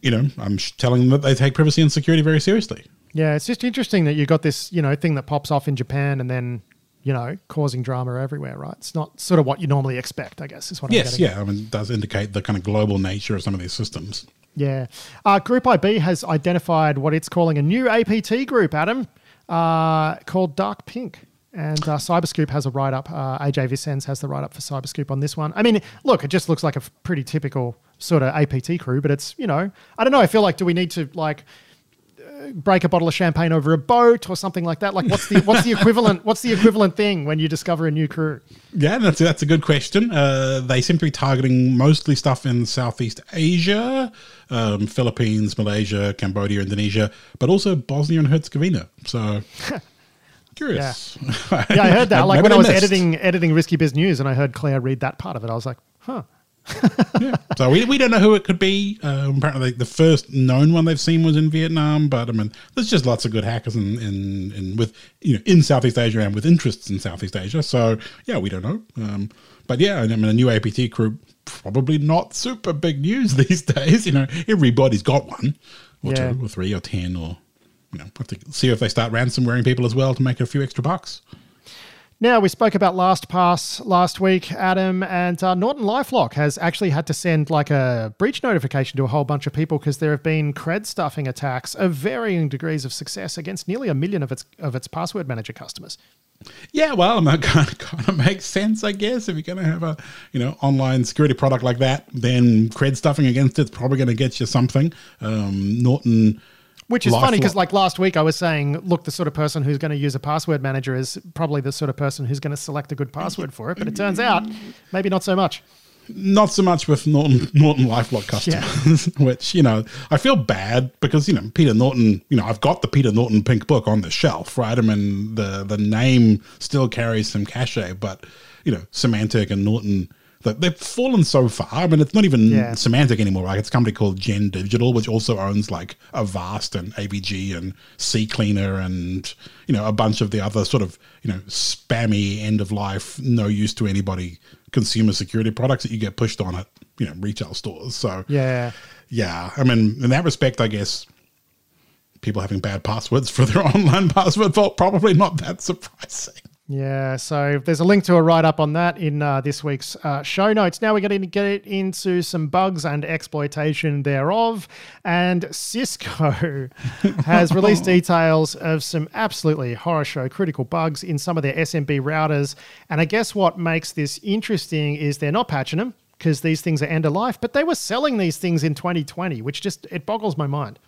you know, I'm telling them that they take privacy and security very seriously. Yeah, it's just interesting that you got this, you know, thing that pops off in Japan and then, you know, causing drama everywhere, right? It's not sort of what you normally expect, I guess, is what I'm Yes, getting. at. yeah, I mean, it does indicate the kind of global nature of some of these systems. Yeah. Uh, Group-IB has identified what it's calling a new APT group, Adam, uh, called Dark Pink. And uh, Cyberscoop has a write up. Uh, AJ Vicens has the write up for Cyberscoop on this one. I mean, look, it just looks like a f- pretty typical sort of APT crew, but it's, you know, I don't know. I feel like, do we need to, like, uh, break a bottle of champagne over a boat or something like that? Like, what's the what's the equivalent? What's the equivalent thing when you discover a new crew? Yeah, that's that's a good question. Uh, they seem to be targeting mostly stuff in Southeast Asia, um, Philippines, Malaysia, Cambodia, Indonesia, but also Bosnia and Herzegovina. So curious. Yeah, I heard that. Like Maybe when I was missed. editing editing Risky Biz News, and I heard Claire read that part of it, I was like, huh. yeah. So we, we don't know who it could be. Um, apparently, the first known one they've seen was in Vietnam, but I mean, there's just lots of good hackers in, in, in with you know in Southeast Asia and with interests in Southeast Asia. So yeah, we don't know. Um, but yeah, I mean, a new APT crew probably not super big news these days. You know, everybody's got one, or Yeah. two, or three, or ten, or you know, have to see if they start ransomwaring people as well to make a few extra bucks. Now, we spoke about LastPass last week, Adam, and uh, Norton Lifelock has actually had to send like a breach notification to a whole bunch of people because there have been cred stuffing attacks of varying degrees of success against nearly a million of its of its password manager customers. Yeah, well, that kind of kind of makes sense, I guess. If you're going to have a you know online security product like that, then cred stuffing against it's probably going to get you something. Um, Norton, Which is funny because, like last week, I was saying, look, the sort of person who's going to use a password manager is probably the sort of person who's going to select a good password for it. But it turns out, maybe not so much. not so much with Norton Norton LifeLock customers, which you know I feel bad because you know Peter Norton. You know I've got the Peter Norton pink book on the shelf, right? I mean the the name still carries some cachet, but you know Symantec and Norton. They- They've fallen so far. I mean, it's not even Yeah. Symantec anymore. Right? It's a company called Gen Digital, which also owns like Avast and AVG and CCleaner and you know a bunch of the other sort of you know spammy end of life, no use to anybody consumer security products that you get pushed on at you know retail stores. So Yeah. yeah, I mean in that respect, I guess people having bad passwords for their online password vault probably not that surprising. Yeah, so there's a link to a write up on that in uh, this week's uh, show notes. Now we're going to get into some bugs and exploitation thereof. And Cisco has released details of some absolutely horror show critical bugs in some of their SMB routers. And I guess what makes this interesting is they're not patching them because these things are end of life, but they were selling these things in 2020, which just it boggles my mind.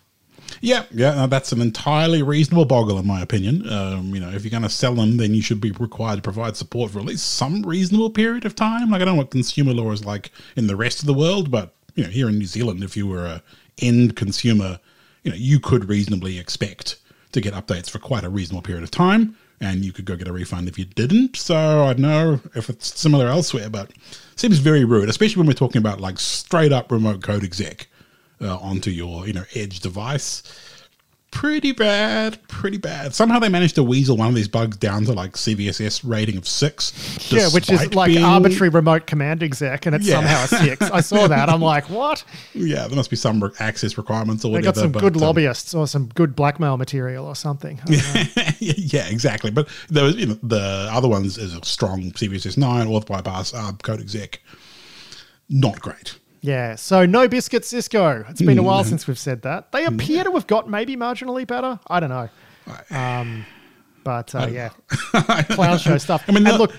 Yeah, yeah, that's an entirely reasonable boggle, in my opinion. Um, you know, if you're going to sell them, then you should be required to provide support for at least some reasonable period of time. Like, I don't know what consumer law is like in the rest of the world, but you know, here in New Zealand, if you were a end consumer, you know, you could reasonably expect to get updates for quite a reasonable period of time, and you could go get a refund if you didn't. So I don't know if it's similar elsewhere, but seems very rude, especially when we're talking about like straight up remote code exec uh, onto your you know edge device. Pretty bad, pretty bad. Somehow they managed to weasel one of these bugs down to like CVSS rating of six. Yeah, which is like being- arbitrary remote command exec, and it's Yeah. somehow a six. I saw that. I'm like, what? Yeah, there must be some re- access requirements or They whatever. got some but, good um, lobbyists or some good blackmail material or something. I don't know. yeah, exactly. But there was you know the other ones is a strong CVSS nine auth bypass uh, code exec. Not great. Yeah, so no biscuit Cisco. It's been a while since we've said that. They appear to have got maybe marginally better. I don't know. Um, but uh, yeah, clown show stuff. I mean, and look,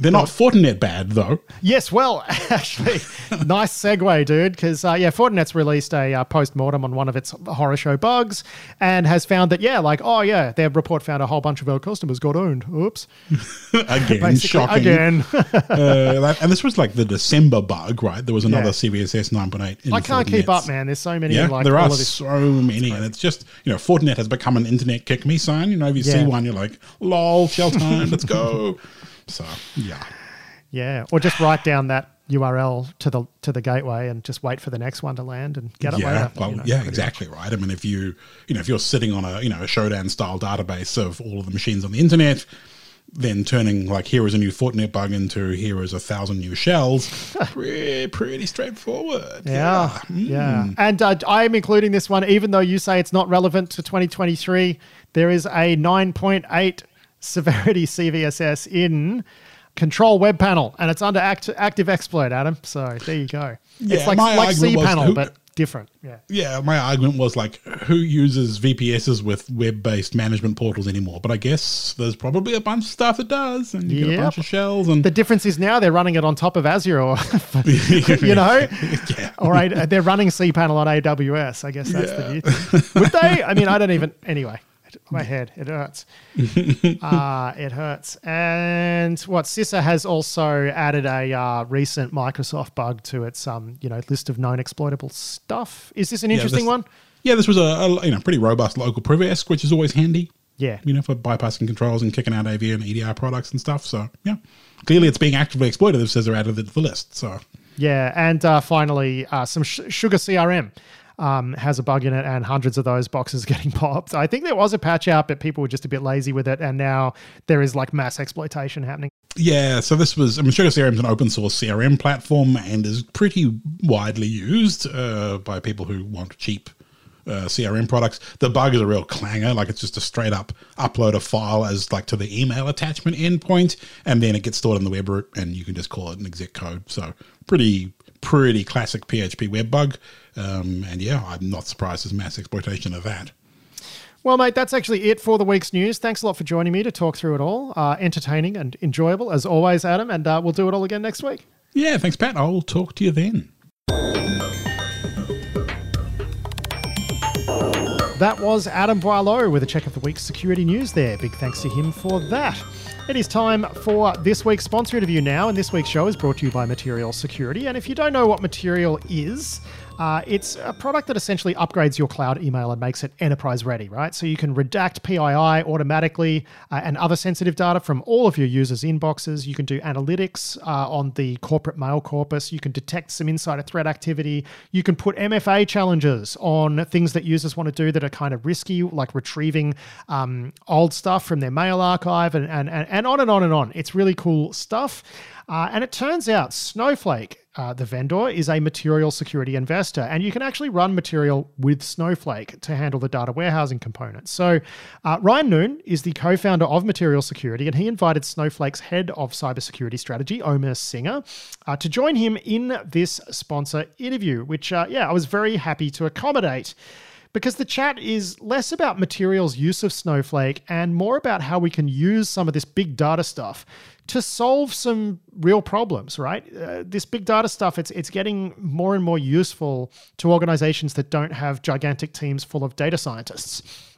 They're not Fortinet bad though. yes, well, actually, nice segue, dude, because uh, yeah, Fortinet's released a uh, post mortem on one of its horror show bugs and has found that yeah, like oh yeah, their report found a whole bunch of our customers got owned. Oops, Again, basically shocking. again. uh, and this was like the December bug, right? There was another Yeah. CVSS 9.8. in I can't keep up, man. There's so many. Yeah, like there all are of this. so many, and it's just you know Fortinet has become an internet kick me sign. You know, if you see one, you're like, "Lol, shell time, let's go." So yeah, Yeah, or just write down that URL to the to the gateway and just wait for the next one to land and get it yeah, later. well, you know, yeah, exactly right. I mean, if you you know if you're sitting on a you know a Shodan style database of all of the machines on the internet, then turning like here is a new Fortinet bug into here is a thousand new shells, pretty, pretty straightforward. Yeah, Mm. yeah. And uh, I'm including this one, even though you say it's not relevant to 2023. There is a 9.8 severity CVSS in Control Web Panel, and it's under act- active exploit, Adam. So there you go. Yeah, it's like, my like argument was who- but different. Yeah. Yeah, my argument was like, who uses VPSs with web-based management portals anymore? But I guess there's probably a bunch of stuff that does, and you get a bunch of shells and The difference is now they're running it on top of Azure, or you know, yeah. all right, they're running cPanel on AWS. I guess that's the new thing. Would they? I mean, I don't even. Anyway, my head it hurts. uh, it hurts. And what CISA has also added a uh, recent Microsoft bug to its um, you know, list of known exploitable stuff. Is this an interesting this- one? Yeah, this was a, a you know pretty robust local privesc, which is always handy. Yeah. you know, for bypassing controls and kicking out AV and EDR products and stuff. So yeah, clearly it's being actively exploited. It says they're added to the list. So Yeah, and uh, finally, uh, some sh- Sugar CRM um, has a bug in it, and hundreds of those boxes getting popped. I think there was a patch out, but people were just a bit lazy with it, and now there is like mass exploitation happening. Yeah, so this was, I mean, Sugar CRM is an open source CRM platform and is pretty widely used uh, by people who want cheap uh, CRM products. The bug is a real clanger, like it's just a straight up upload a file as like to the email attachment endpoint, and then it gets stored in the web root, and you can just call it an exec code. So pretty, pretty classic PHP web bug. Um, and yeah, I'm not surprised there's mass exploitation of that. Well, mate, that's actually it for the week's news. Thanks a lot for joining me to talk through it all. Uh, entertaining and enjoyable as always, Adam, and uh, we'll do it all again next week. Yeah, thanks, Pat. I'll talk to you then. That was Adam Boileau with a check of the week's security news there. Big thanks to him for that. It is time for this week's sponsor interview now, and this week's show is brought to you by Material Security. And if you don't know what Material is, uh, it's a product that essentially upgrades your cloud email and makes it enterprise ready, right? So you can redact PII automatically uh, and other sensitive data from all of your users' inboxes. You can do analytics uh, on the corporate mail corpus. You can detect some insider threat activity. You can put MFA challenges on things that users want to do that are kind of risky, like retrieving um, old stuff from their mail archive and, and, and, on and on and on. It's really cool stuff. Uh, and it turns out Snowflake, uh, the vendor, is a material security investor, and you can actually run material with Snowflake to handle the data warehousing component. So, uh, Ryan Noon is the co founder of Material Security, and he invited Snowflake's head of cybersecurity strategy, Omer Singer, uh, to join him in this sponsor interview, which, uh, yeah, I was very happy to accommodate because the chat is less about materials use of Snowflake and more about how we can use some of this big data stuff to solve some real problems, right? Uh, this big data stuff, it's it's getting more and more useful to organizations that don't have gigantic teams full of data scientists.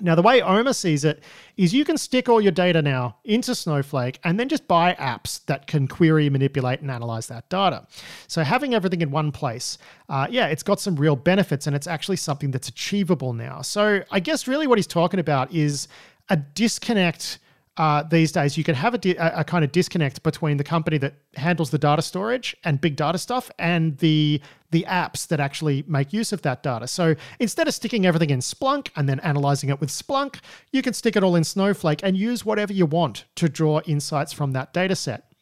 Now, the way Omer sees it is you can stick all your data now into Snowflake and then just buy apps that can query, manipulate, and analyze that data. So, having everything in one place, uh, yeah, it's got some real benefits and it's actually something that's achievable now. So, I guess really what he's talking about is a disconnect uh, these days, you can have a, di- a, a kind of disconnect between the company that handles the data storage and big data stuff and the the apps that actually make use of that data. So instead of sticking everything in Splunk and then analyzing it with Splunk, you can stick it all in Snowflake and use whatever you want to draw insights from that data set.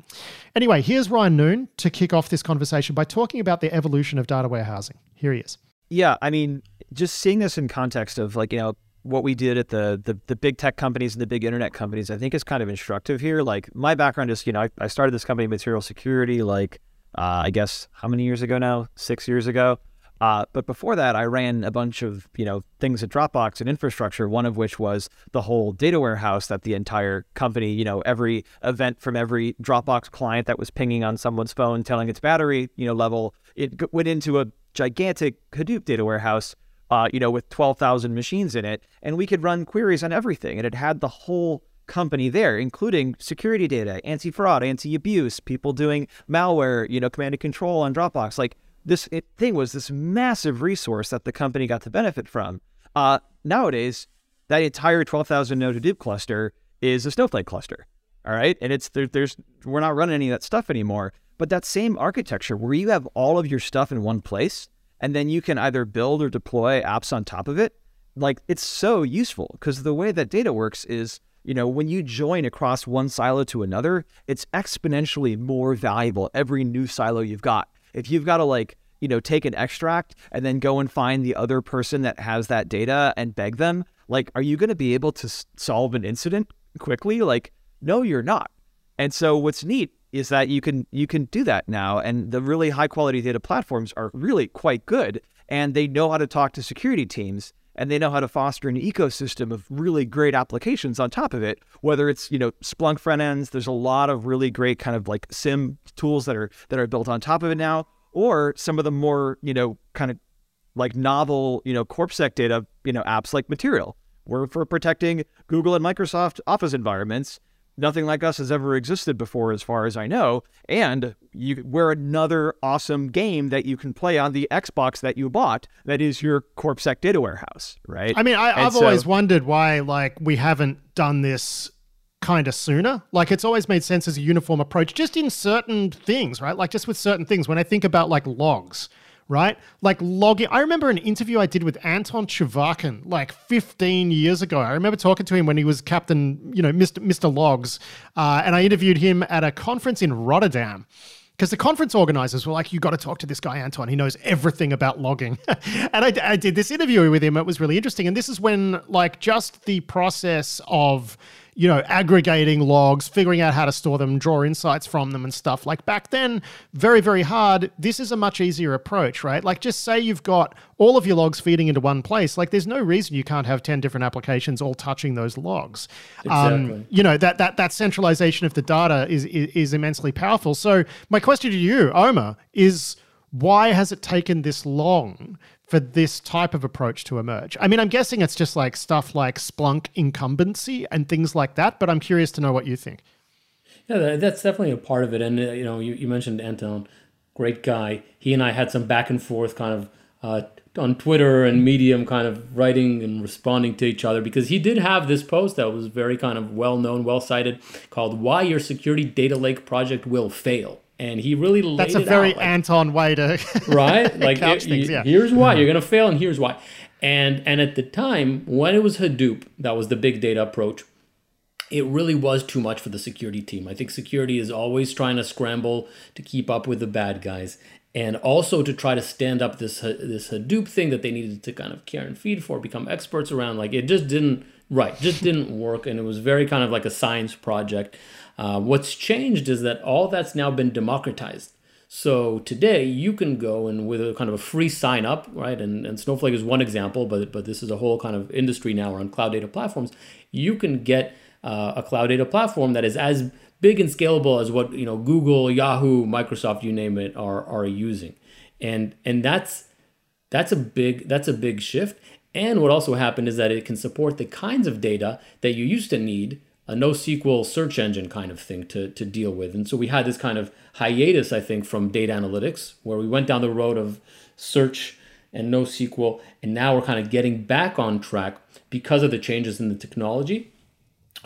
Anyway, here's Ryan Noon to kick off this conversation by talking about the evolution of data warehousing. Here he is. Yeah, I mean, just seeing this in context of like, you know, what we did at the, the the big tech companies and the big internet companies, I think is kind of instructive here. Like my background is, you know, I, I started this company, Material Security, like Uh, I guess how many years ago now? Six years ago. Uh, but before that, I ran a bunch of you know things at Dropbox and infrastructure. One of which was the whole data warehouse that the entire company, you know, every event from every Dropbox client that was pinging on someone's phone, telling its battery, you know, level, it went into a gigantic Hadoop data warehouse, uh, you know, with twelve thousand machines in it, and we could run queries on everything, and it had the whole company there, including security data, anti-fraud, anti-abuse, people doing malware, you know, command and control on Dropbox, like this it, thing was this massive resource that the company got to benefit from. Uh, nowadays, that entire 12,000 node Hadoop cluster is a Snowflake cluster. All right. And it's there, there's, we're not running any of that stuff anymore. But that same architecture where you have all of your stuff in one place and then you can either build or deploy apps on top of it, like it's so useful because the way that data works is, you know, when you join across one silo to another, it's exponentially more valuable every new silo you've got. If you've got to like you know take an extract and then go and find the other person that has that data and beg them like are you going to be able to solve an incident quickly? Like no you're not. And so what's neat is that you can you can do that now and the really high quality data platforms are really quite good and they know how to talk to security teams and they know how to foster an ecosystem of really great applications on top of it whether it's you know splunk front ends there's a lot of really great kind of like SIEM tools that are that are built on top of it now or some of the more you know kind of like novel you know corpsec data you know apps like material. We're for protecting google and microsoft office environments nothing like us has ever existed before, as far as I know. And you, we're another awesome game that you can play on the Xbox that you bought. That is your CorpSec data warehouse, right? I mean, I, have so, always wondered why, like, we haven't done this kind of sooner. Like, it's always made sense as a uniform approach, just in certain things, right? Like, just with certain things. When I think about like logs right? Like logging. I remember an interview I did with Anton Chuvakin like 15 years ago. I remember talking to him when he was captain, you know, Mr. Mr. Logs, uh, and I interviewed him at a conference in Rotterdam. Because the conference organizers were like, you got to talk to this guy, Anton. He knows everything about logging. and I, I did this interview with him. It was really interesting. And this is when, like, just the process of you know, aggregating logs, figuring out how to store them, draw insights from them and stuff. Like back then, very, very hard. This is a much easier approach, right? Like just say you've got all of your logs feeding into one place. Like there's no reason you can't have 10 different applications all touching those logs. Um, exactly. Um, you know, that, that, that centralization of the data is, is, is immensely powerful. So my question to you, Omer, is why has it taken this long for this type of approach to emerge? I mean, I'm guessing it's just like stuff like Splunk incumbency and things like that, but I'm curious to know what you think. Yeah, that's definitely a part of it. And, uh, you know, you, you mentioned Anton, great guy. He and I had some back and forth kind of uh, on Twitter and Medium, kind of writing and responding to each other because he did have this post that was very kind of well known, well cited, called Why Your Security Data Lake Project Will Fail and he really laid That's a very out, like, Anton way uh, to right. Like it, things, yeah. here's why you're gonna fail, and here's why. And and at the time when it was Hadoop, that was the big data approach. It really was too much for the security team. I think security is always trying to scramble to keep up with the bad guys, and also to try to stand up this this Hadoop thing that they needed to kind of care and feed for, become experts around. Like it just didn't right, just didn't work, and it was very kind of like a science project. Uh, what's changed is that all that's now been democratized. So today you can go and with a kind of a free sign up, right? And, and Snowflake is one example, but but this is a whole kind of industry now around cloud data platforms. You can get uh, a cloud data platform that is as big and scalable as what you know Google, Yahoo, Microsoft, you name it, are are using, and and that's that's a big that's a big shift. And what also happened is that it can support the kinds of data that you used to need a NoSQL search engine kind of thing to, to deal with. And so we had this kind of hiatus, I think, from data analytics, where we went down the road of search and NoSQL, and now we're kind of getting back on track because of the changes in the technology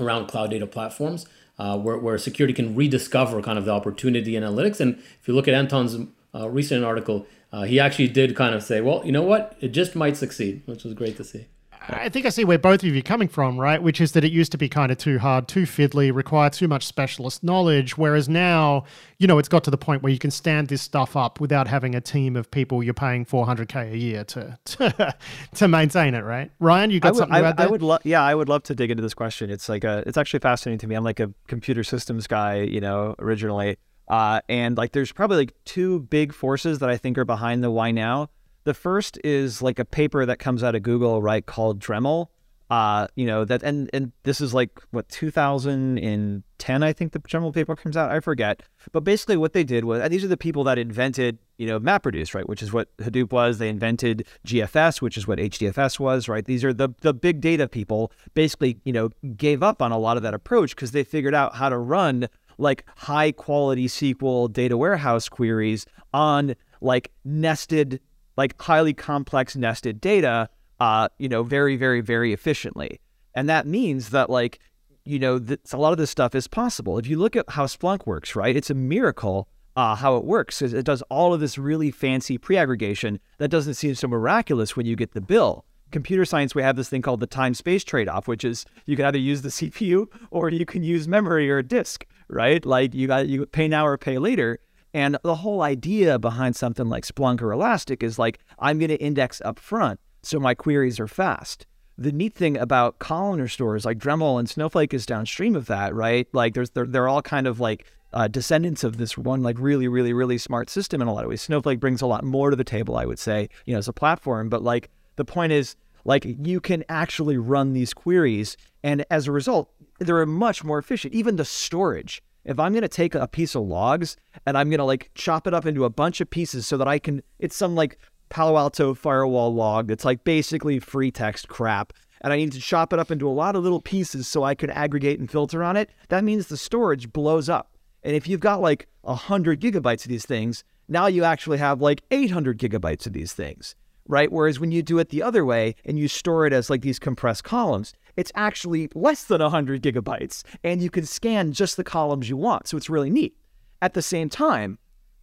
around cloud data platforms, uh, where, where security can rediscover kind of the opportunity in analytics. And if you look at Anton's uh, recent article, uh, he actually did kind of say, well, you know what, it just might succeed, which was great to see. I think I see where both of you are coming from, right? Which is that it used to be kind of too hard, too fiddly, require too much specialist knowledge. Whereas now, you know, it's got to the point where you can stand this stuff up without having a team of people you're paying 400k a year to to, to maintain it, right? Ryan, you got I would, something I, about that? I would love, yeah, I would love to dig into this question. It's like a, it's actually fascinating to me. I'm like a computer systems guy, you know, originally. Uh, and like, there's probably like two big forces that I think are behind the why now. The first is like a paper that comes out of Google, right, called Dremel. Uh, you know that, and and this is like what 2010, I think the Dremel paper comes out. I forget, but basically what they did was and these are the people that invented, you know, MapReduce, right, which is what Hadoop was. They invented GFS, which is what HDFS was, right. These are the the big data people. Basically, you know, gave up on a lot of that approach because they figured out how to run like high quality SQL data warehouse queries on like nested, like highly complex nested data, uh, you know, very, very, very efficiently. And that means that like, you know, a lot of this stuff is possible. If you look at how Splunk works, right, it's a miracle uh, how it works. It does all of this really fancy pre-aggregation that doesn't seem so miraculous when you get the bill. Computer science, we have this thing called the time-space trade-off, which is you can either use the CPU or you can use memory or a disk right? Like you got you pay now or pay later. And the whole idea behind something like Splunk or Elastic is like I'm going to index up front so my queries are fast. The neat thing about columnar stores like Dremel and Snowflake is downstream of that, right? Like there's they're, they're all kind of like uh, descendants of this one like really really really smart system in a lot of ways. Snowflake brings a lot more to the table, I would say, you know, as a platform. But like the point is, like you can actually run these queries, and as a result, they're much more efficient. Even the storage. If I'm going to take a piece of logs and I'm going to like chop it up into a bunch of pieces so that I can, it's some like Palo Alto firewall log that's like basically free text crap. And I need to chop it up into a lot of little pieces so I can aggregate and filter on it. That means the storage blows up. And if you've got like 100 gigabytes of these things, now you actually have like 800 gigabytes of these things right? Whereas when you do it the other way and you store it as like these compressed columns, it's actually less than 100 gigabytes and you can scan just the columns you want. So it's really neat. At the same time,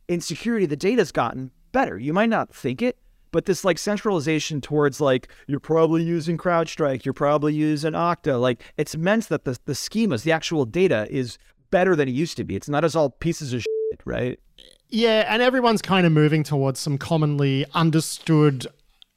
in security, the data's gotten better. You might not think it, but this like centralization towards like you're probably using CrowdStrike, you're probably using Okta, like it's meant that the, the schemas, the actual data is better than it used to be. It's not as all pieces of shit, right? Yeah, and everyone's kind of moving towards some commonly understood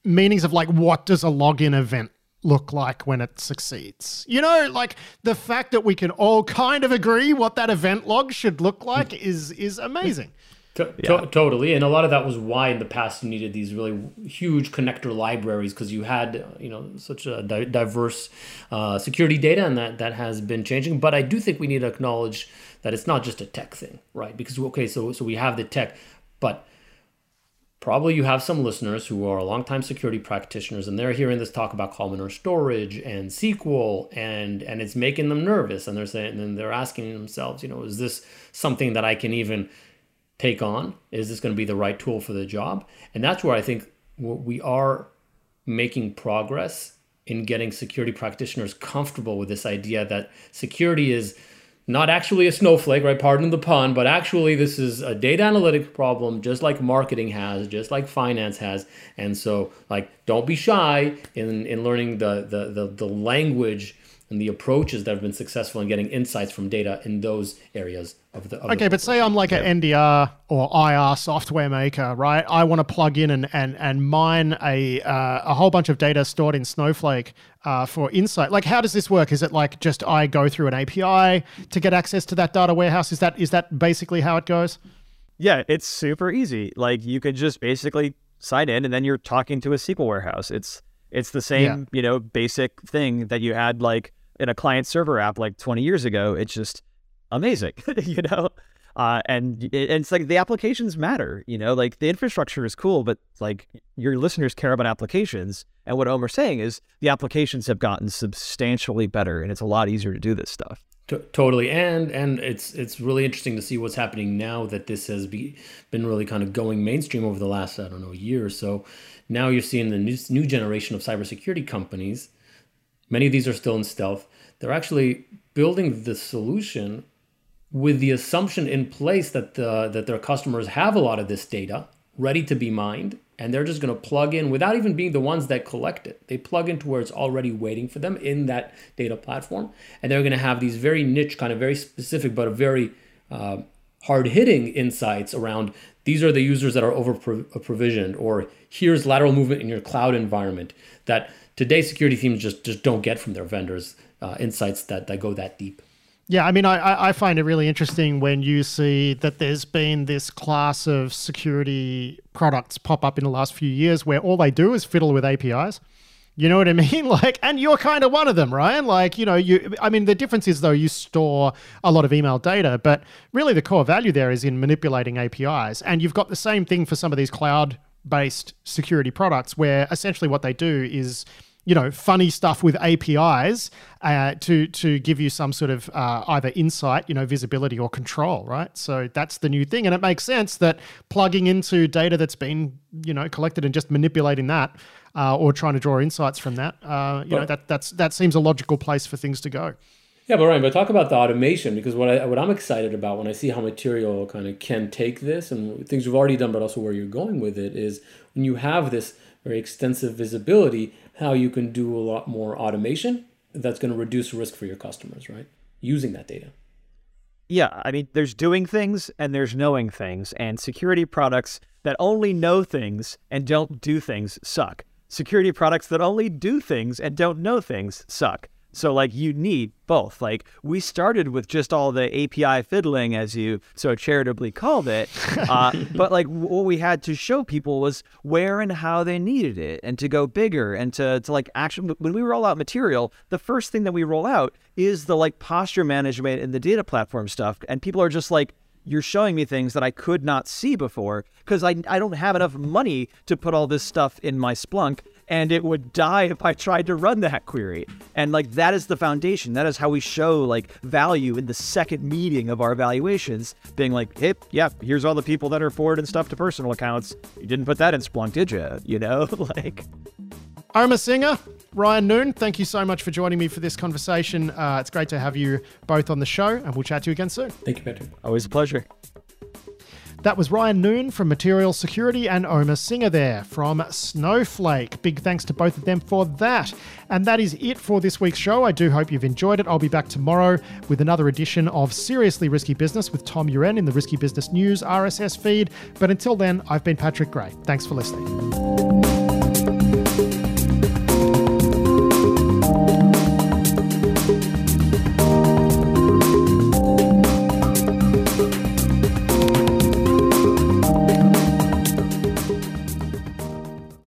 meanings of like what does a login event look like when it succeeds? You know, like the fact that we can all kind of agree what that event log should look like is is amazing. To- yeah. totally, and a lot of that was why in the past you needed these really huge connector libraries because you had you know such a di- diverse uh, security data, and that that has been changing. But I do think we need to acknowledge that it's not just a tech thing, right? Because okay, so so we have the tech, but probably you have some listeners who are longtime security practitioners and they're hearing this talk about columnar storage and SQL and and it's making them nervous and they're saying and they're asking themselves, you know, is this something that I can even take on? Is this going to be the right tool for the job? And that's where I think we are making progress in getting security practitioners comfortable with this idea that security is not actually a snowflake, right? Pardon the pun, but actually this is a data analytic problem, just like marketing has, just like finance has. And so, like, don't be shy in in learning the the the, the language and the approaches that have been successful in getting insights from data in those areas of the. Of okay, the but say I'm like yeah. an NDR or IR software maker, right? I want to plug in and and and mine a uh, a whole bunch of data stored in Snowflake uh, for insight. Like, how does this work? Is it like just I go through an API to get access to that data warehouse? Is that is that basically how it goes? Yeah, it's super easy. Like you could just basically sign in, and then you're talking to a SQL warehouse. It's it's the same, yeah. you know, basic thing that you had like in a client server app like 20 years ago. It's just amazing, you know? Uh, and, and it's like the applications matter, you know, like the infrastructure is cool, but like your listeners care about applications. And what Omer's saying is the applications have gotten substantially better and it's a lot easier to do this stuff. T- totally, and and it's it's really interesting to see what's happening now that this has be, been really kind of going mainstream over the last I don't know year or so. Now you're seeing the new, new generation of cybersecurity companies. Many of these are still in stealth. They're actually building the solution with the assumption in place that the, that their customers have a lot of this data ready to be mined and they're just going to plug in without even being the ones that collect it. They plug into where it's already waiting for them in that data platform, and they're going to have these very niche, kind of very specific, but a very uh, hard hitting insights around these are the users that are over provisioned, or here's lateral movement in your cloud environment that today security teams just, just don't get from their vendors uh, insights that, that go that deep. Yeah, I mean, I, I find it really interesting when you see that there's been this class of security products pop up in the last few years where all they do is fiddle with APIs. You know what I mean? Like, and you're kind of one of them, Ryan. Like, you know, you, I mean, the difference is though you store a lot of email data, but really the core value there is in manipulating APIs. And you've got the same thing for some of these cloud based security products where essentially what they do is you know, funny stuff with APIs uh, to to give you some sort of uh, either insight, you know, visibility or control, right? So that's the new thing, and it makes sense that plugging into data that's been you know collected and just manipulating that, uh, or trying to draw insights from that, uh, you but, know, that that's that seems a logical place for things to go. Yeah, but Ryan, but talk about the automation because what I what I'm excited about when I see how material kind of can take this and things you've already done, but also where you're going with it is when you have this very extensive visibility how you can do a lot more automation that's going to reduce risk for your customers, right? Using that data. Yeah, I mean, there's doing things and there's knowing things, and security products that only know things and don't do things suck. Security products that only do things and don't know things suck. So like you need both. Like we started with just all the API fiddling, as you so charitably called it, uh, but like what we had to show people was where and how they needed it, and to go bigger and to to like actually when we roll out material, the first thing that we roll out is the like posture management and the data platform stuff, and people are just like you're showing me things that I could not see before because I, I don't have enough money to put all this stuff in my Splunk and it would die if I tried to run that query. And like that is the foundation. That is how we show like value in the second meeting of our evaluations, being like, hey, yeah, here's all the people that are forwarding stuff to personal accounts. You didn't put that in Splunk, did you? You know, like. Omer Singer, Ryan Noon, thank you so much for joining me for this conversation. Uh, it's great to have you both on the show, and we'll chat to you again soon. Thank you, Patrick. Always a pleasure. That was Ryan Noon from Material Security and Omer Singer there from Snowflake. Big thanks to both of them for that. And that is it for this week's show. I do hope you've enjoyed it. I'll be back tomorrow with another edition of Seriously Risky Business with Tom Uren in the Risky Business News RSS feed. But until then, I've been Patrick Gray. Thanks for listening.